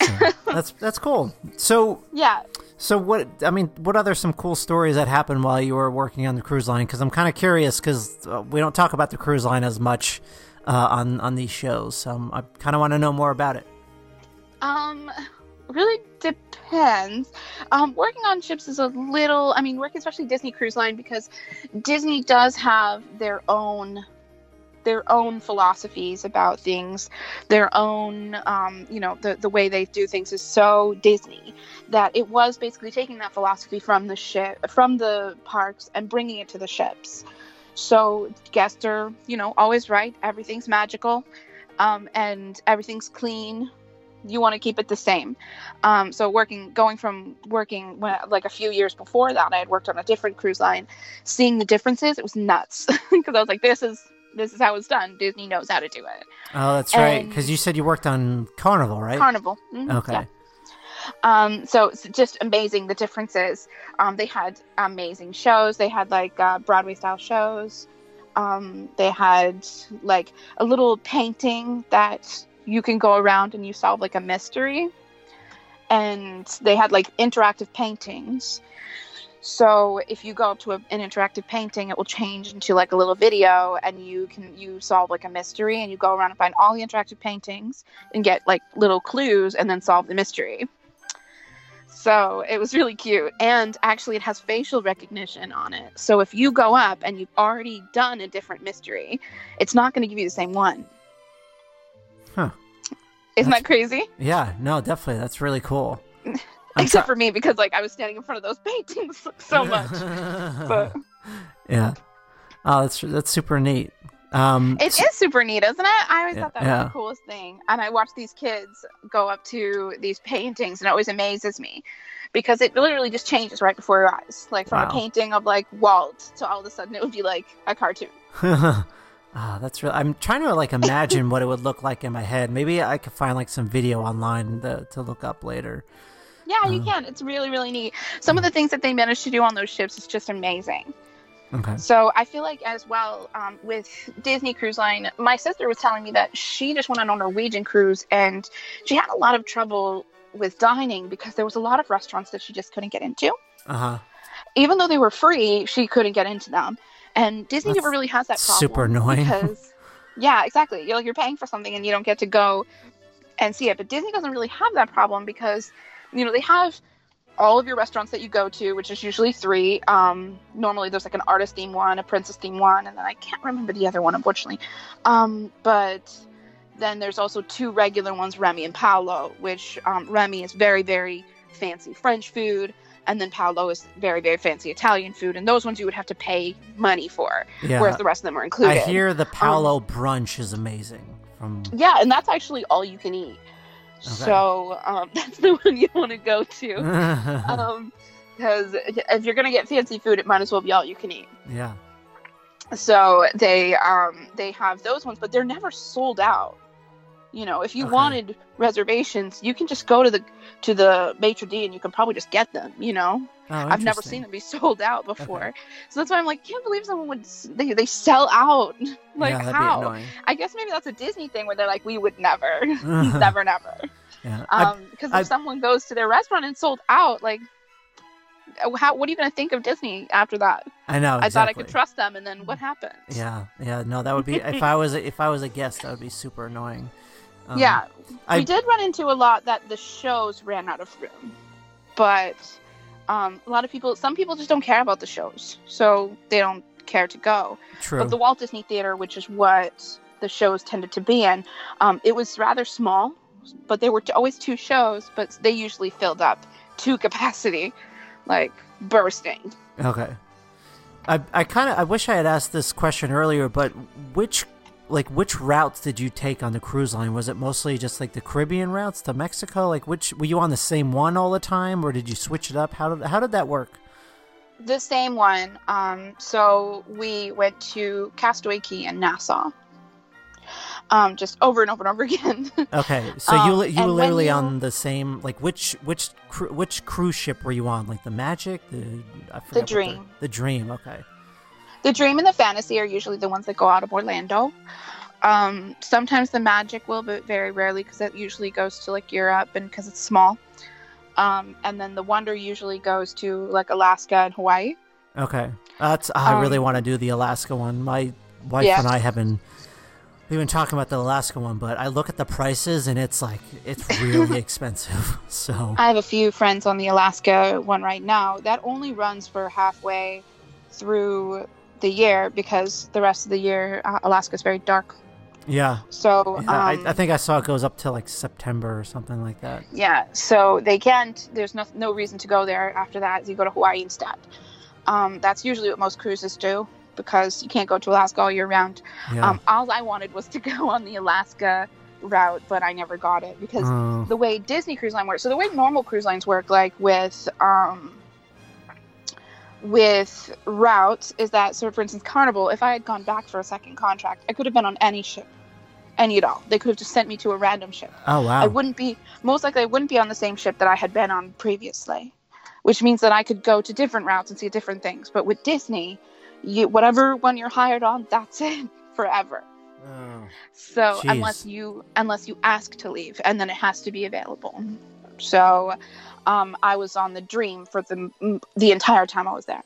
So, that's that's cool. So Yeah. so what I mean, what other some cool stories that happened while you were working on the cruise line? Because I'm kind of curious because uh, we don't talk about the cruise line as much uh, on on these shows. So um, I kind of want to know more about it. Um, really depends. Um, working on ships is a little. I mean, working especially Disney Cruise Line because Disney does have their own their own philosophies about things their own um, you know the, the way they do things is so disney that it was basically taking that philosophy from the ship from the parks and bringing it to the ships. So guests are you know always right. Everything's magical um, and everything's clean. You want to keep it the same. Um, so working going from working when, like a few years before that i had worked on a different cruise line seeing the differences it was nuts. Because i was like this is this is how it's done disney knows how to do it Oh, that's right. Because you said you worked on Carnival, right? carnival Mhm, Okay. yeah. Um, so it's just amazing the differences. Um, they had amazing shows. They had like uh, Broadway style shows. Um, they had like a little painting that you can go around and you solve like a mystery. And they had like interactive paintings. So if you go up to a, an interactive painting, it will change into like a little video, and you can you solve like a mystery, and you go around and find all the interactive paintings and get like little clues, and then solve the mystery. So it was really cute, and actually, it has facial recognition on it. So if you go up and you've already done a different mystery, it's not going to give you the same one. Huh. Isn't That's- that crazy? Yeah. No, definitely. That's really cool. I'm Except try- for me, because like I was standing in front of those paintings so much. but yeah. Oh, that's that's super neat. Um, It is super neat, isn't it? I always Yeah, thought that was yeah. the coolest thing. And I watch these kids go up to these paintings, and it always amazes me because it literally just changes right before your eyes. Like from Wow. a painting of like Walt to all of a sudden it would be like a cartoon. Ah, that's real. I'm trying to like imagine what it would look like in my head. Maybe I could find like some video online to, to look up later. Yeah, you Oh. can. It's really, really neat. Some of the things that they managed to do on those ships is just amazing. Okay. So I feel like as well um, with Disney Cruise Line, my sister was telling me that she just went on a Norwegian cruise and she had a lot of trouble with dining because there was a lot of restaurants that she just couldn't get into. Uh huh. Even though they were free, she couldn't get into them. And Disney That's never really has that problem. super annoying. Because, yeah, exactly. You're like you're paying for something and you don't get to go and see it. But Disney doesn't really have that problem because, you know, they have all of your restaurants that you go to, which is usually three. Um, normally there's like an artist theme one, a princess theme one, and then I can't remember the other one, unfortunately. Um, but then there's also two regular ones, Remy and Palo, which um, Remy is very, very fancy French food, and then Palo is very, very fancy Italian food, and those ones you would have to pay money for, Yeah. whereas the rest of them are included. I hear the Palo brunch is amazing. From Yeah, and that's actually all you can eat. So um, that's the one you want to go to. Um, because if you're gonna get fancy food, it might as well be all you can eat. yeah. So they um they have those ones, but they're never sold out. You know, if you Okay. wanted reservations, you can just go to the to the maitre d and you can probably just get them. You know, Oh, I've never seen them be sold out before, so that's why I'm like, can't believe someone would they they sell out. like yeah, how? I guess maybe that's a Disney thing where they're like, we would never, never, never. Yeah. Um, because if I- someone goes to their restaurant and sold out, like, uh, how? What are you gonna think of Disney after that? I, know. I thought I could trust them, and then what happened? Yeah, yeah, no, that would be if I was a, if I was a guest, that would be super annoying. Um, yeah, I- we did run into a lot that the shows ran out of room, but um, a lot of people, some people just don't care about the shows, so they don't care to go. true. But the Walt Disney Theater, which is what the shows tended to be in, um, it was rather small, but there were always two shows, but they usually filled up to capacity. like bursting. Okay. I I kind of I wish I had asked this question earlier, but which like which routes did you take on the cruise line? Was it mostly just like the Caribbean routes to Mexico? Like which were you on the same one all the time, or did you switch it up? How did how did that work? The same one. Um, so we went to Castaway Cay and Nassau. Um, just over and over and over again. Okay, so Um, you you were literally you- on the same like which which cru- which cruise ship were you on? Like the Magic, the I forget the, Dream. the Dream. Okay. The Dream and the Fantasy are usually the ones that go out of Orlando. Um, sometimes the Magic will, but very rarely because it usually goes to like Europe and because it's small. Um, and then the Wonder usually goes to like Alaska and Hawaii. Okay, that's I really Um, want to do the Alaska one. My wife Yeah. and I have been we've been talking about the Alaska one, but I look at the prices and it's like it's really expensive. So I have a few friends on the Alaska one right now. That only runs for halfway through the year because the rest of the year uh, Alaska is very dark. yeah, So yeah I, um, I think I saw it goes up to like September or something like that. yeah, so they can't. There's no no reason to go there after that. You go to Hawaii instead. Um, that's usually what most cruises do because you can't go to Alaska all year round. Yeah. Um, all I wanted was to go on the Alaska route, but I never got it because Oh, the way Disney Cruise Line works. So the way normal cruise lines work, like with um, with routes, is that so? For instance, Carnival. If I had gone back for a second contract, I could have been on any ship, any at all. They could have just sent me to a random ship. oh wow. I wouldn't be most likely. I wouldn't be on the same ship that I had been on previously, which means that I could go to different routes and see different things. But with Disney, you whatever one you're hired on, that's it forever. Oh. So Jeez. unless you unless you ask to leave, and then it has to be available. So um, I was on the Dream for the the entire time I was there.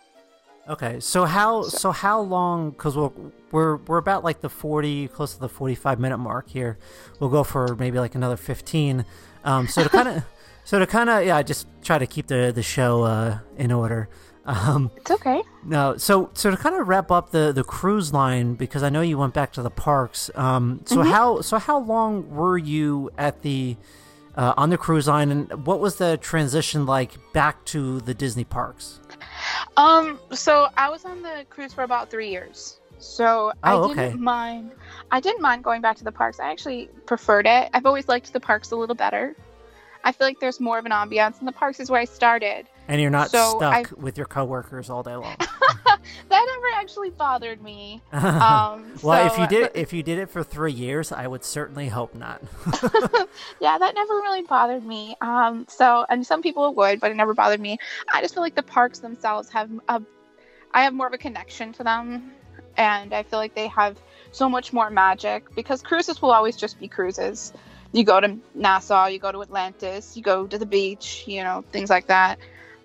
Okay, so how So- so how long? Because we're we're we're about like the forty, close to the forty-five minute mark here. We'll go for maybe like another fifteen. Um, so to kind of so to kind of yeah, just try to keep the the show uh, in order. Um, It's okay. no, so so to kind of wrap up the the cruise line because I know you went back to the parks. Um, so Mm-hmm. how so how long were you at the uh, on the cruise line, and what was the transition like back to the Disney parks? Um, so I was on the cruise for about three years. So I Oh, didn't okay. mind. I didn't mind going back to the parks. I actually preferred it. I've always liked the parks a little better. I feel like there's more of an ambiance, and the parks is where I started. And you're not So stuck I- with your coworkers all day long. That never actually bothered me. Um, well, if you did if you did it for three years, I would certainly hope not. yeah, that never really bothered me. Um, so, and some people would, but it never bothered me. I just feel like the parks themselves have a, I have more of a connection to them, and I feel like they have so much more magic because cruises will always just be cruises. You go to Nassau, you go to Atlantis, you go to the beach, you know, things like that.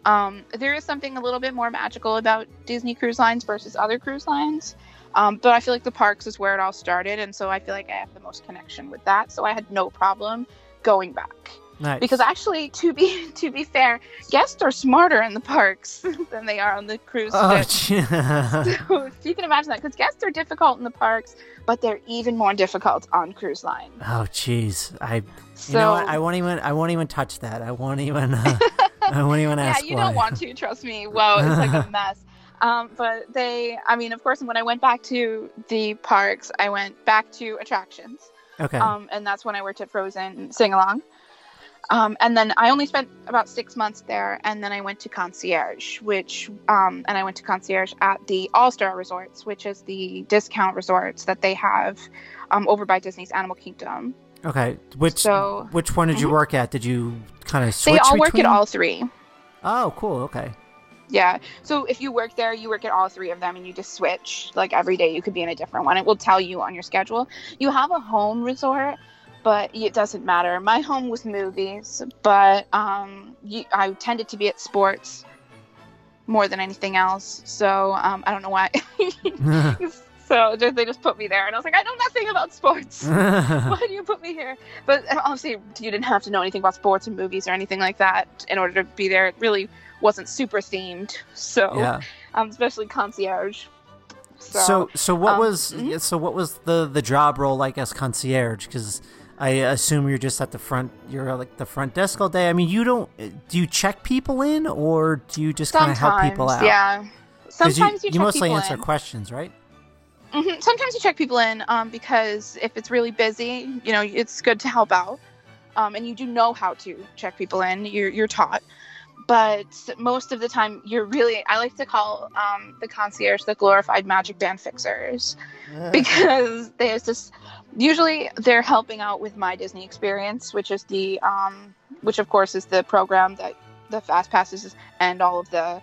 Um, there is something a little bit more magical about Disney cruise lines versus other cruise lines. Um, but I feel like the parks is where it all started, and so I feel like I have the most connection with that. So I had no problem going back nice. because actually, to be to be fair, guests are smarter in the parks than they are on the cruise oh, So if you can imagine that, because guests are difficult in the parks, but they're even more difficult on cruise line. oh, jeez. I So you know what? I won't even I won't even touch that. I won't even uh, I won't even yeah, you why. don't want to. Trust me. Whoa, it's like a mess. Um, but they, I mean, of course, when I went back to the parks, I went back to attractions. Okay. Um, and that's when I worked at Frozen Sing Along. Um, and then I only spent about six months there, and then I went to concierge, which um, and I went to concierge at the All Star Resorts, which is the discount resorts that they have um, over by Disney's Animal Kingdom. okay. Which so- which one did you Mhm. work at? Did you kind of switch They all work at all three. Oh, cool. Okay. Yeah. So if you work there, you work at all three of them, and you just switch. Like every day, you could be in a different one. It will tell you on your schedule. You have a home resort, but it doesn't matter. My home was movies, but um, you, I tended to be at sports more than anything else. So um, I don't know why. so they just put me there, and I was like, I know nothing about sports. Why do you put me here? But uh, obviously, you didn't have to know anything about sports and movies or anything like that in order to be there. It really wasn't super themed. So, yeah. um, especially concierge. So, So so what um, was mhm. so what was the the job role like as concierge? Because I assume you're just at the front. You're like the front desk all day. I mean, you don't. Do you check people in, or do you just kind of help people out? Yeah. Sometimes you, you, check mostly people answer in. questions, right? Hmm Sometimes you check people in um, because if it's really busy, you know, it's good to help out. Um, and you do know how to check people in. You're, you're taught. But most of the time, you're really, I like to call um, the concierge the glorified magic band fixers because there's just, usually they're helping out with My Disney Experience, which is the, um, which of course is the program that the Fast Passes and all of the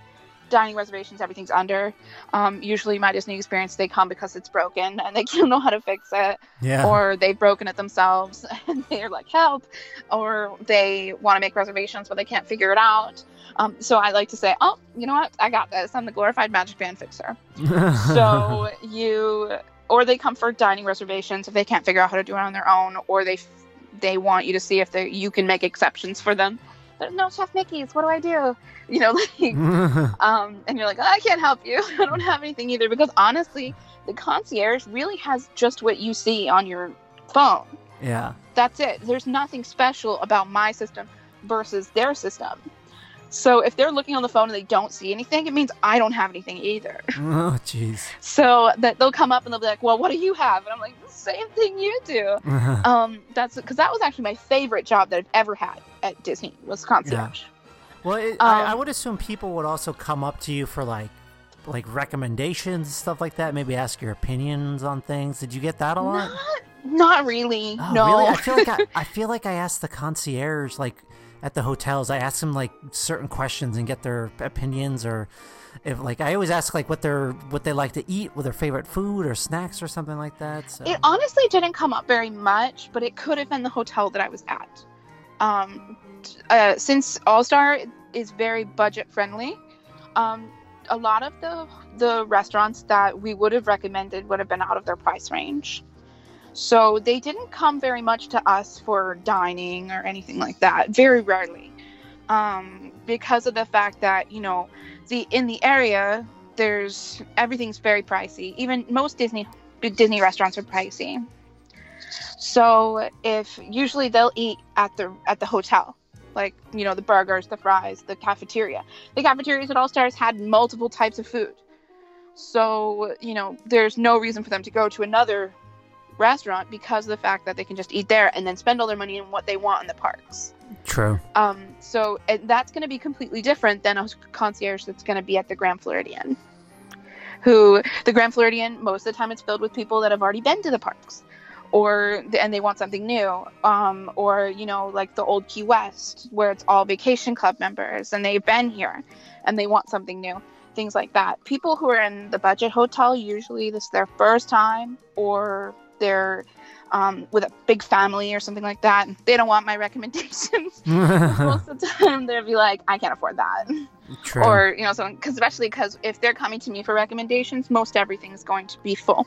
dining reservations, everything's under. Um, usually, my Disney experience, they come because it's broken and they don't know how to fix it, yeah. or they've broken it themselves and they're like, help, or they want to make reservations but they can't figure it out. Um, so I like to say, oh, you know what? I got this. I'm the glorified magic band fixer. So you, or they come for dining reservations if they can't figure out how to do it on their own, or they they want you to see if they, you can make exceptions for them. There's no Chef Mickey's. What do I do? You know, like um, and you're like, oh, I can't help you. I don't have anything either. Because honestly, the concierge really has just what you see on your phone. yeah. That's it. There's nothing special about my system versus their system. So if they're looking on the phone and they don't see anything, it means I don't have anything either. Oh, jeez. So that they'll come up and they'll be like, well, what do you have? And I'm like, the same thing you do. Um, that's because that was actually my favorite job that I've ever had at Disney was concierge. well, it, I, I um, would assume people would also come up to you for like, like recommendations and stuff like that. Maybe ask your opinions on things. Did you get that a lot? Not, not really. Oh, no. really? I feel like I, I feel like I asked the concierge like at the hotels. I ask them like certain questions and get their opinions, or if like I always ask like what their what they like to eat, what their favorite food or snacks or something like that. So. It honestly didn't come up very much, but it could have been the hotel that I was at. Um, uh, since All Star is very budget friendly, um, a lot of the the restaurants that we would have recommended would have been out of their price range. So they didn't come very much to us for dining or anything like that. Very rarely, um, because of the fact that you know the in the area there's everything's very pricey. Even most Disney Disney restaurants are pricey. So if usually they'll eat at the at the hotel, like you know the burgers, the fries, the cafeteria. The cafeterias at All Stars had multiple types of food. So you know there's no reason for them to go to another restaurant because of the fact that they can just eat there and then spend all their money on what they want in the parks. True. Um, so and that's going to be completely different than a concierge that's going to be at the Grand Floridian. Who the Grand Floridian most of the time it's filled with people that have already been to the parks, or and they want something new. Um, or you know like the old Key West where it's all vacation club members and they've been here, and they want something new. Things like that. People who are in the budget hotel usually this is their first time or they're um, with a big family or something like that. They don't want my recommendations. Most of the time, they'll be like, "I can't afford that," True. or you know, something. Because especially because if they're coming to me for recommendations, most everything is going to be full.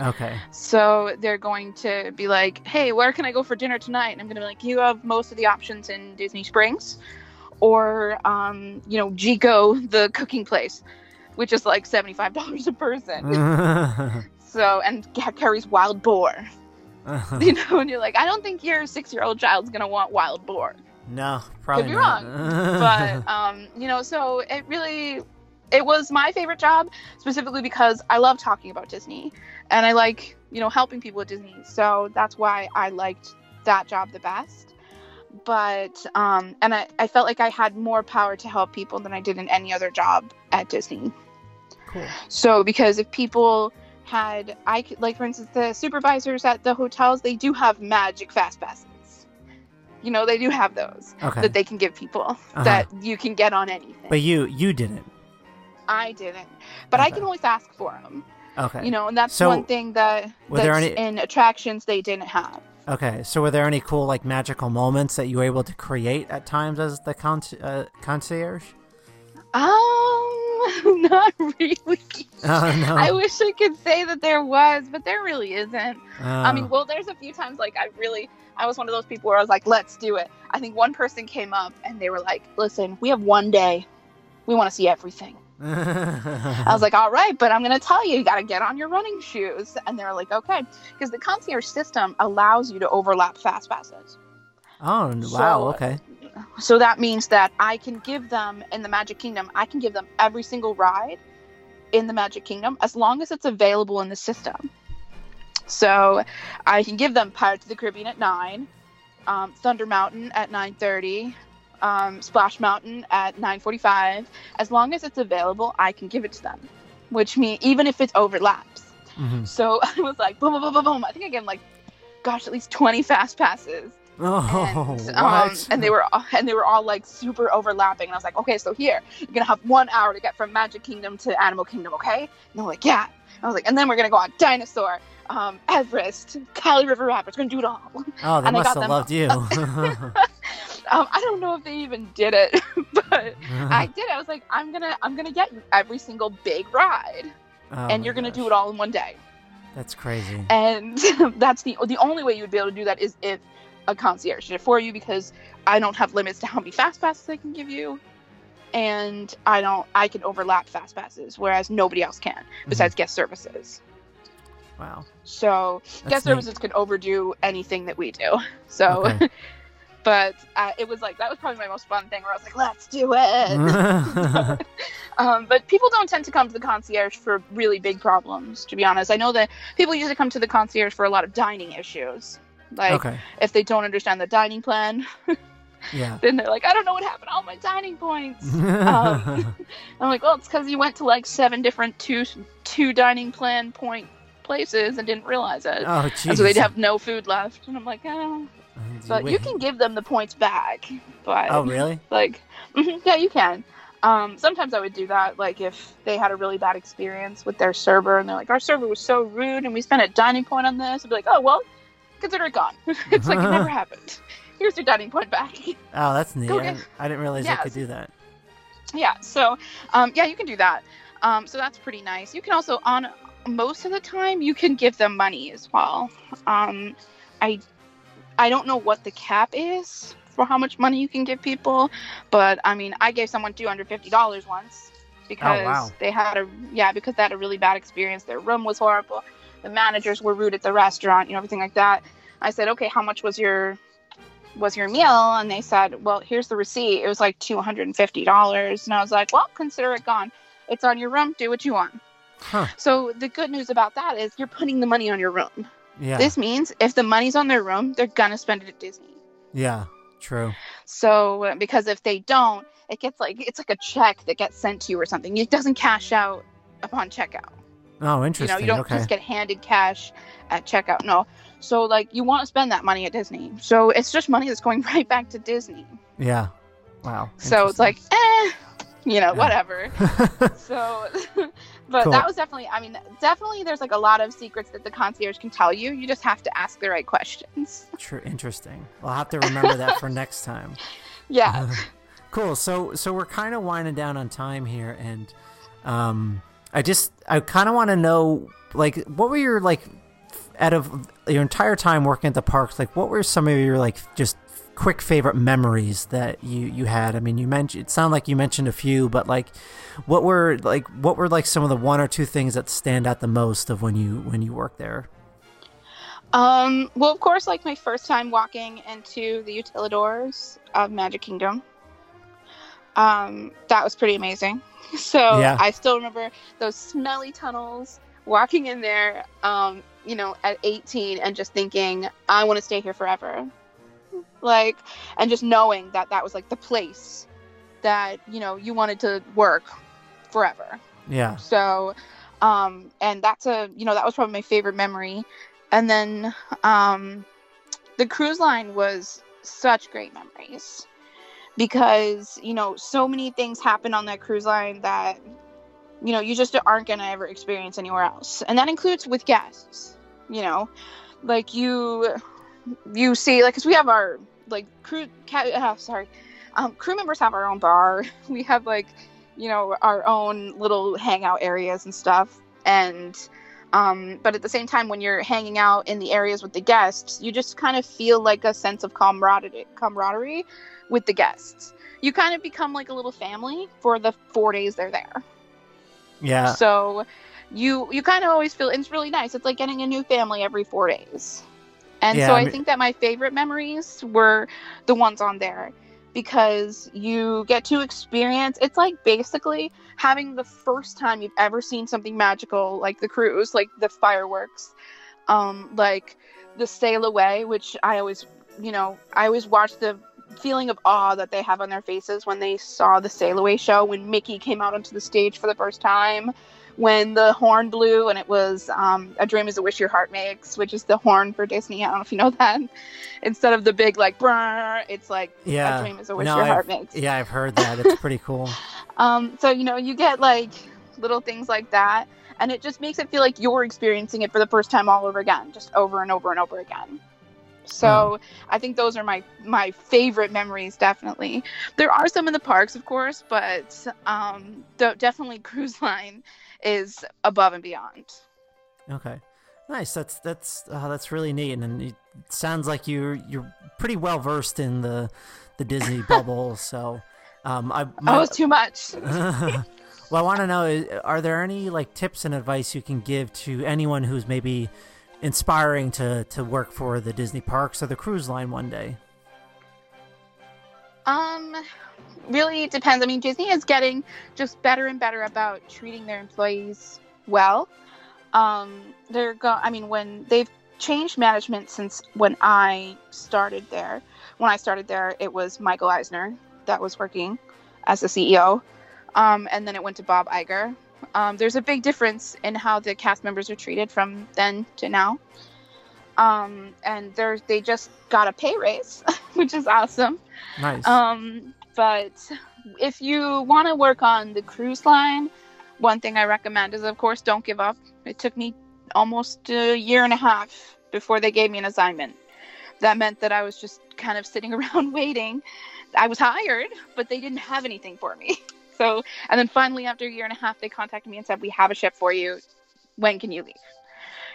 Okay. So they're going to be like, "Hey, where can I go for dinner tonight?" And I'm going to be like, "You have most of the options in Disney Springs, or um, you know, Jiko, the cooking place, which is like seventy five dollars a person." So and ca- carries wild boar. You know, and you're like, I don't think your six year old child's gonna want wild boar. no, probably Could be not. Wrong. but um, you know, so it really it was my favorite job specifically because I love talking about Disney and I like, you know, helping people at Disney. So that's why I liked that job the best. But um and I, I felt like I had more power to help people than I did in any other job at Disney. cool. So because if people had I could like for instance the supervisors at the hotels they do have magic fast passes. You know, they do have those Okay. that they can give people Uh-huh. that you can get on anything. But you you didn't. I didn't, but I can always ask for them. Okay. You know, and that's So, one thing that that's any- in attractions they didn't have. Okay, so were there any cool like magical moments that you were able to create at times as the con- uh, concierge? Um, not really. Oh no. I wish I could say that there was, but there really isn't. I mean, Oh. well, there's a few times like I really, I was one of those people where I was like, let's do it. I think one person came up and they were like, listen, we have one day. We want to see everything. I was like, all right, but I'm going to tell you, you got to get on your running shoes. And they're like, okay. Because the concierge system allows you to overlap fast passes. oh, wow. So- Okay. So that means that I can give them in the Magic Kingdom, I can give them every single ride in the Magic Kingdom as long as it's available in the system. So I can give them Pirates of the Caribbean at 9, um, Thunder Mountain at 9.30, um, Splash Mountain at 9.45. As long as it's available, I can give it to them, which means even if it overlaps. hmm So I was like, boom, boom, boom, boom, boom. I think I gave them like, gosh, at least 20 fast passes Oh, and, um, and they were all- and they were all like super overlapping and i was like okay so here you're gonna have one hour to get from magic kingdom to animal kingdom okay and they're like yeah i was like and then we're gonna go on dinosaur um, everest Kali River Rapids we're gonna do it all oh, they and I must got have them- loved you. um, i don't know if they even did it but i did i was like i'm gonna i'm gonna get you every single big ride Oh and you're gonna do it all in one day That's crazy. and that's the the only way you would be able to do that is if a concierge did it for you because I don't have limits to how many fast passes I can give you, and I don't I can overlap fast passes whereas nobody else can besides guest services. Wow. So That's guest neat. services can overdo anything that we do. So, Okay. But uh, it was like that was probably my most fun thing where I was like, let's do it. Um, but people don't tend to come to the concierge for really big problems, to be honest. I know that people usually come to the concierge for a lot of dining issues. Like okay. if they don't understand the dining plan, Yeah. then they're like, I don't know what happened to all my dining points. Um, I'm like, well, it's because you went to like seven different two two dining plan point places and didn't realize it. oh, and so they'd have no food left. And I'm like, oh. But you can give them the points back. But Oh, really? like mhm, yeah you can um, sometimes i would do that like if they had a really bad experience with their server and they're like our server was so rude and we spent a dining point on this i'd be like oh well consider it gone it's like it never happened here's your dining point back Oh, that's neat. I, didn't- I didn't realize Yeah, I could do that. yeah so um, yeah you can do that um, so that's pretty nice you can also on most of the time you can give them money as well um, i i don't know what the cap is for how much money you can give people but i mean i gave someone $250 once because oh, wow. they had a yeah because they had a really bad experience. Their room was horrible. The managers were rude at the restaurant you know everything like that. I said okay how much was your was your meal? And they said well here's the receipt. It was like $250 and i was like well consider it gone. It's on your room. Do what you want. Huh. so the good news about that is you're putting the money on your room Yeah. this means if the money's on their room they're gonna spend it at disney yeah. True. so because if they don't it gets like it's like a check that gets sent to you or something it doesn't cash out upon checkout Oh, you interesting. know you don't okay. just get handed cash at checkout no so like you want to spend that money at disney so it's just money that's going right back to disney Yeah. Wow. so it's like eh you know Yeah. whatever so but Cool. that was definitely i mean definitely there's like a lot of secrets that the concierge can tell you you just have to ask the right questions True. Interesting. Well, I'll have to remember that for next time. yeah Cool. So so we're kind of winding down on time here, and um, I just I kind of want to know like what were your like out of your entire time working at the parks, like what were some of your like just quick favorite memories that you you had? I mean, you mentioned it sounded like you mentioned a few, but like what were like what were like some of the one or two things that stand out the most of when you when you worked there? Um, well, of course, like my first time walking into the utilidors of Magic Kingdom. Um, that was pretty amazing. So Yeah. I still remember those smelly tunnels, walking in there, um, you know, at 18 and just thinking, I want to stay here forever. Like, and just knowing that that was like the place that, you know, you wanted to work forever. Yeah. So, um, and that's a you know that was probably my favorite memory. And then um, the cruise line was such great memories because you know so many things happen on that cruise line that you know you just aren't gonna ever experience anywhere else, and that includes with guests. You know, like you you see like because we have our like crew uh, sorry um, crew members have our own bar we have like you know our own little hangout areas and stuff and um, but at the same time when you're hanging out in the areas with the guests you just kind of feel like a sense of camaraderie camaraderie with the guests you kind of become like a little family for the four days they're there Yeah. So you you kind of always feel it's really nice. It's like getting a new family every four days. And Yeah, so I I mean- think that my favorite memories were the ones on there because you get to experience it's like basically having the first time you've ever seen something magical like the cruise, like the fireworks, um, like the sail away, which I always you know, I always watch the feeling of awe that they have on their faces when they saw the sail away show when Mickey came out onto the stage for the first time when the horn blew and it was um, a dream is a wish your heart makes which is the horn for disney i don't know if you know that instead of the big like brr, it's like Yeah. a dream is a wish No, your I've- heart makes Yeah, I've heard that. It's pretty cool. um, so you know you get like little things like that and it just makes it feel like you're experiencing it for the first time all over again just over and over and over again so i think those are my my favorite memories definitely there are some in the parks of course but um definitely cruise line is above and beyond Okay. Nice. That's that's uh, that's really neat, and it sounds like you're you're pretty well versed in the the Disney bubble. So, um, I my, oh it's too much well, I want to know: are there any like tips and advice you can give to anyone who's maybe inspiring to to work for the Disney parks or the cruise line one day? Um, really depends. I mean, Disney is getting just better and better about treating their employees well. Um, they're go. I mean, when they've changed management since when I started there. When I started there, it was Michael Eisner that was working as the CEO, um, and then it went to Bob Iger. Um, there's a big difference in how the cast members are treated from then to now. Um, and they're, they just got a pay raise, which is awesome. Nice. Um, but if you want to work on the cruise line, one thing I recommend is, of course, don't give up. It took me almost a year and a half before they gave me an assignment. That meant that I was just kind of sitting around waiting. I was hired, but they didn't have anything for me. So, and then finally, after a year and a half, they contacted me and said, "We have a ship for you. When can you leave?"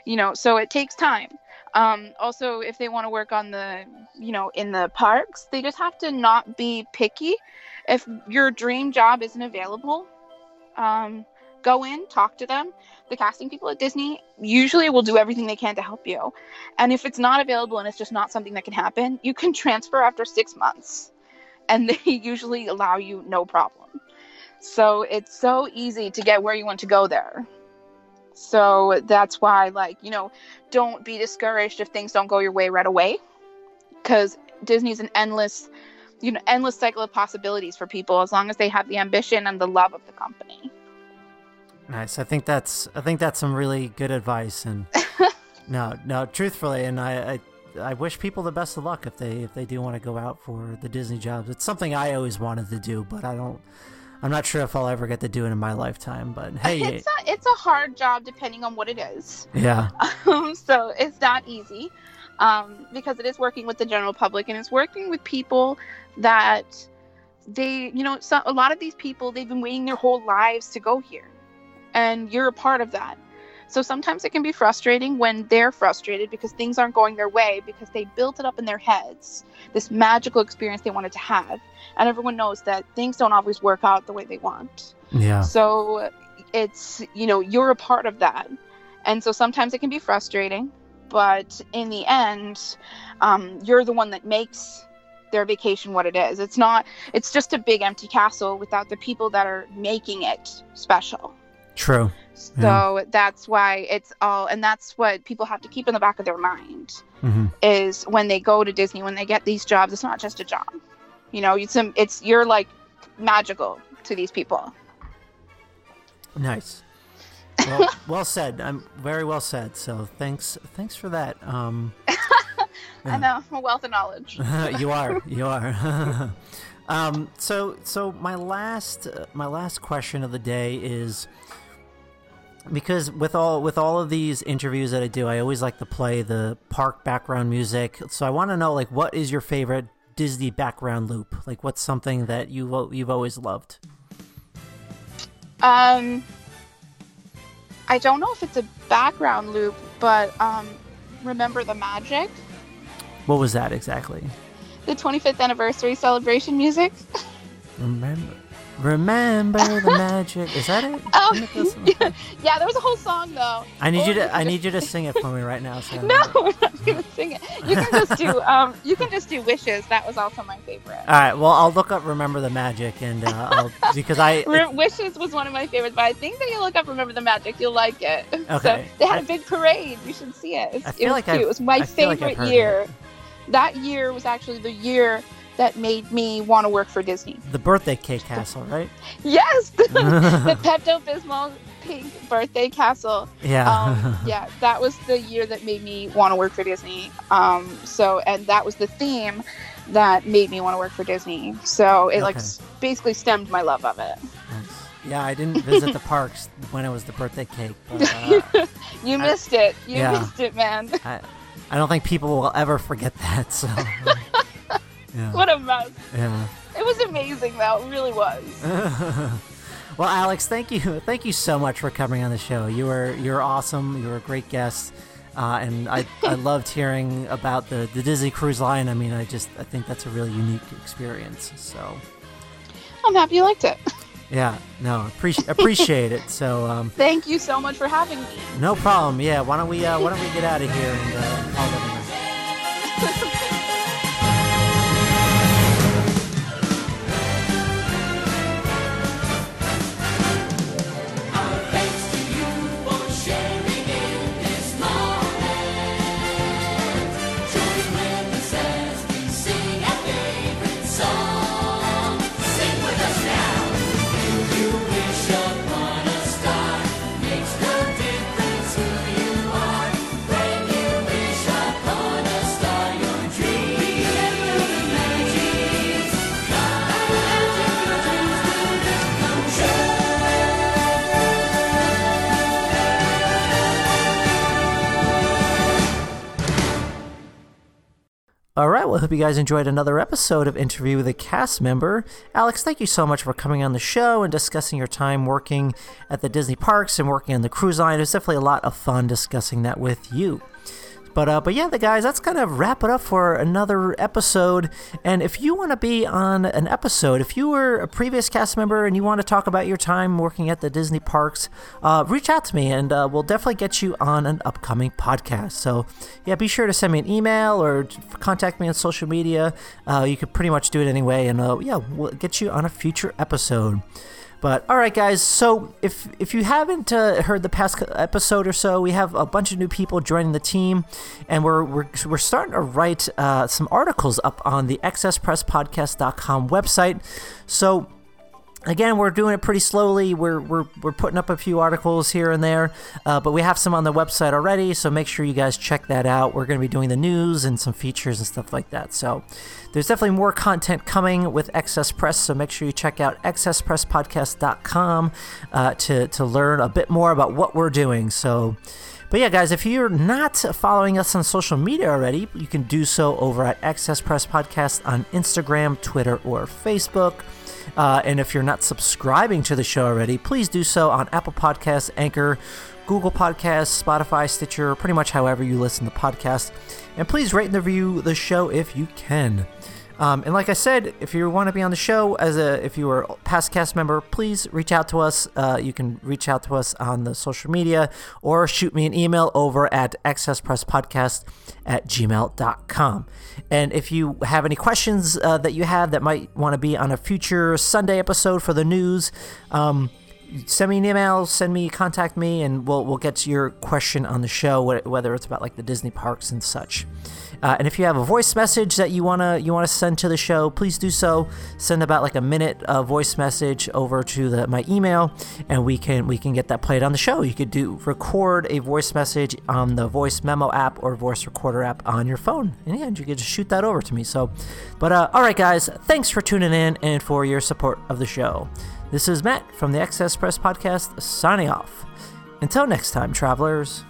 You know, so it takes time. Um, also, if they want to work on the, you know, in the parks, they just have to not be picky. If your dream job isn't available, um, go in, talk to them. The casting people at Disney usually will do everything they can to help you. And if it's not available and it's just not something that can happen, you can transfer after six months. And they usually allow you no problem. So it's so easy to get where you want to go there. So that's why, like, you know, don't be discouraged if things don't go your way right away. Because Disney's an endless, you know, endless cycle of possibilities for people as long as they have the ambition and the love of the company. Nice. I think that's I think that's some really good advice and no, no, truthfully and I, I I wish people the best of luck if they if they do want to go out for the Disney jobs. It's something I always wanted to do, but I don't I'm not sure if I'll ever get to do it in my lifetime, but hey, It's a, it's a hard job depending on what it is. yeah. Um, so it's not easy um, because it is working with the general public and it's working with people that they, you know, so, a lot of these people, they've been waiting their whole lives to go here. And you're a part of that. So sometimes it can be frustrating when they're frustrated because things aren't going their way because they built it up in their heads, this magical experience they wanted to have. And everyone knows that things don't always work out the way they want. Yeah. So it's, you know, you're a part of that. And so sometimes it can be frustrating, but in the end, um, you're the one that makes their vacation what it is. It's not, it's just a big empty castle without the people that are making it special. True. So that's why it's all, and that's what people have to keep in the back of their mind hmm is when they go to Disney, when they get these jobs, it's not just a job. You know, it's, it's, you're like magical to these people. Nice. Well, well said. I'm very well said. So thanks thanks for that. Um I know, a wealth of knowledge. you are. You are. um, so, so my last, uh, my last question of the day is because with all with all of these interviews that I do, I always like to play the park background music. So I want to know, like, what is your favorite Disney background loop? Like, what's something that you you've always loved? Um, I don't know if it's a background loop, but um, remember the magic, What was that exactly? the 25th anniversary celebration music. Remember, Remember the magic. Is that it? Oh, Isn't it this one? yeah, yeah, there was a whole song though. I need you to. I need you to sing it for me right now. So No, we're not gonna sing it. You can just do um you can just do wishes. That was also my favorite. All right. Well, I'll look up "Remember the Magic" and uh, I'll because I. Re- wishes was one of my favorites, but I think that you look up Remember the Magic, you'll like it. So Okay. they had I- a big parade. You should see it. It's, I it feel was like cute. I've- it was my I feel like favorite year. it. That year was actually the year that made me want to work for Disney. the birthday cake castle, right? Yes, the, the Pepto Bismol pink birthday castle. Yeah. um, yeah, that was the year that made me want to work for Disney. Um, so, and that was the theme that made me want to work for Disney. So it like Okay. s- basically stemmed my love of it. Nice. Yeah, I didn't visit the parks when it was the birthday cake, but uh, You missed it. You yeah. missed it, man. I, I don't think people will ever forget that. So. Yeah. what a mess. Yeah. It was amazing, though. It really was. well, Alex, thank you, thank you so much for coming on the show. You were you're awesome. You were a great guest, uh, and I, I loved hearing about the, the Disney Cruise Line. I mean, I just I think that's a really unique experience. So I'm happy you liked it. yeah, no, appreciate appreciate it. So um, Thank you so much for having me. no problem. Yeah, why don't we uh, why don't we get out of here and uh, well, I hope you guys enjoyed another episode of Interview with a Cast Member. Alex, thank you so much for coming on the show and discussing your time working at the Disney parks and working on the cruise line. It was definitely a lot of fun discussing that with you. But uh, but yeah, the guys, that's kind of wrap it up for another episode. And if you want to be on an episode, if you were a previous cast member and you want to talk about your time working at the Disney parks, uh, reach out to me and uh, we'll definitely get you on an upcoming podcast. So yeah, be sure to send me an email or contact me on social media. Uh, you could pretty much do it anyway, and uh, yeah, we'll get you on a future episode. But all right, guys. So if if you haven't uh, heard the past episode or so, we have a bunch of new people joining the team, and we're we're, we're starting to write uh, some articles up on the excesspresspodcast.com website. So Again, we're doing it pretty slowly. We're, we're, we're putting up a few articles here and there, uh, but we have some on the website already, so make sure you guys check that out. We're going to be doing the news and some features and stuff like that. So there's definitely more content coming with Excess Press, so make sure you check out excesspresspodcast.com uh, to, to learn a bit more about what we're doing. So. But yeah, guys, if you're not following us on social media already, you can do so over at Excess Press Podcast on Instagram, Twitter, or Facebook. Uh, and if you're not subscribing to the show already, please do so on Apple Podcasts, Anchor, Google Podcasts, Spotify, Stitcher, pretty much however you listen to podcasts. And please rate and review the show if you can. Um, and like I said, if you want to be on the show as a if you are a past cast member, please reach out to us. Uh, you can reach out to us on the social media or shoot me an email over at excesspresspodcast at gmail.com. And if you have any questions uh, that you have that might want to be on a future Sunday episode for the news, um, send me an email, send me, contact me, and we'll we'll get to your question on the show, whether it's about like the Disney parks and such. Uh, and if you have a voice message that you wanna you wanna send to the show, please do so. Send about like a minute uh, voice message over to the, my email, and we can we can get that played on the show. You could do record a voice message on the voice memo app or voice recorder app on your phone, and yeah, you could just shoot that over to me. So, but uh, all right, guys, thanks for tuning in and for your support of the show. This is Matt from the Excess Press Podcast signing off. Until next time, travelers.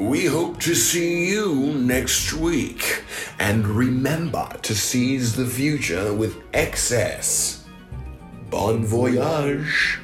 We hope to see you next week. And remember to seize the future with excess. Bon voyage.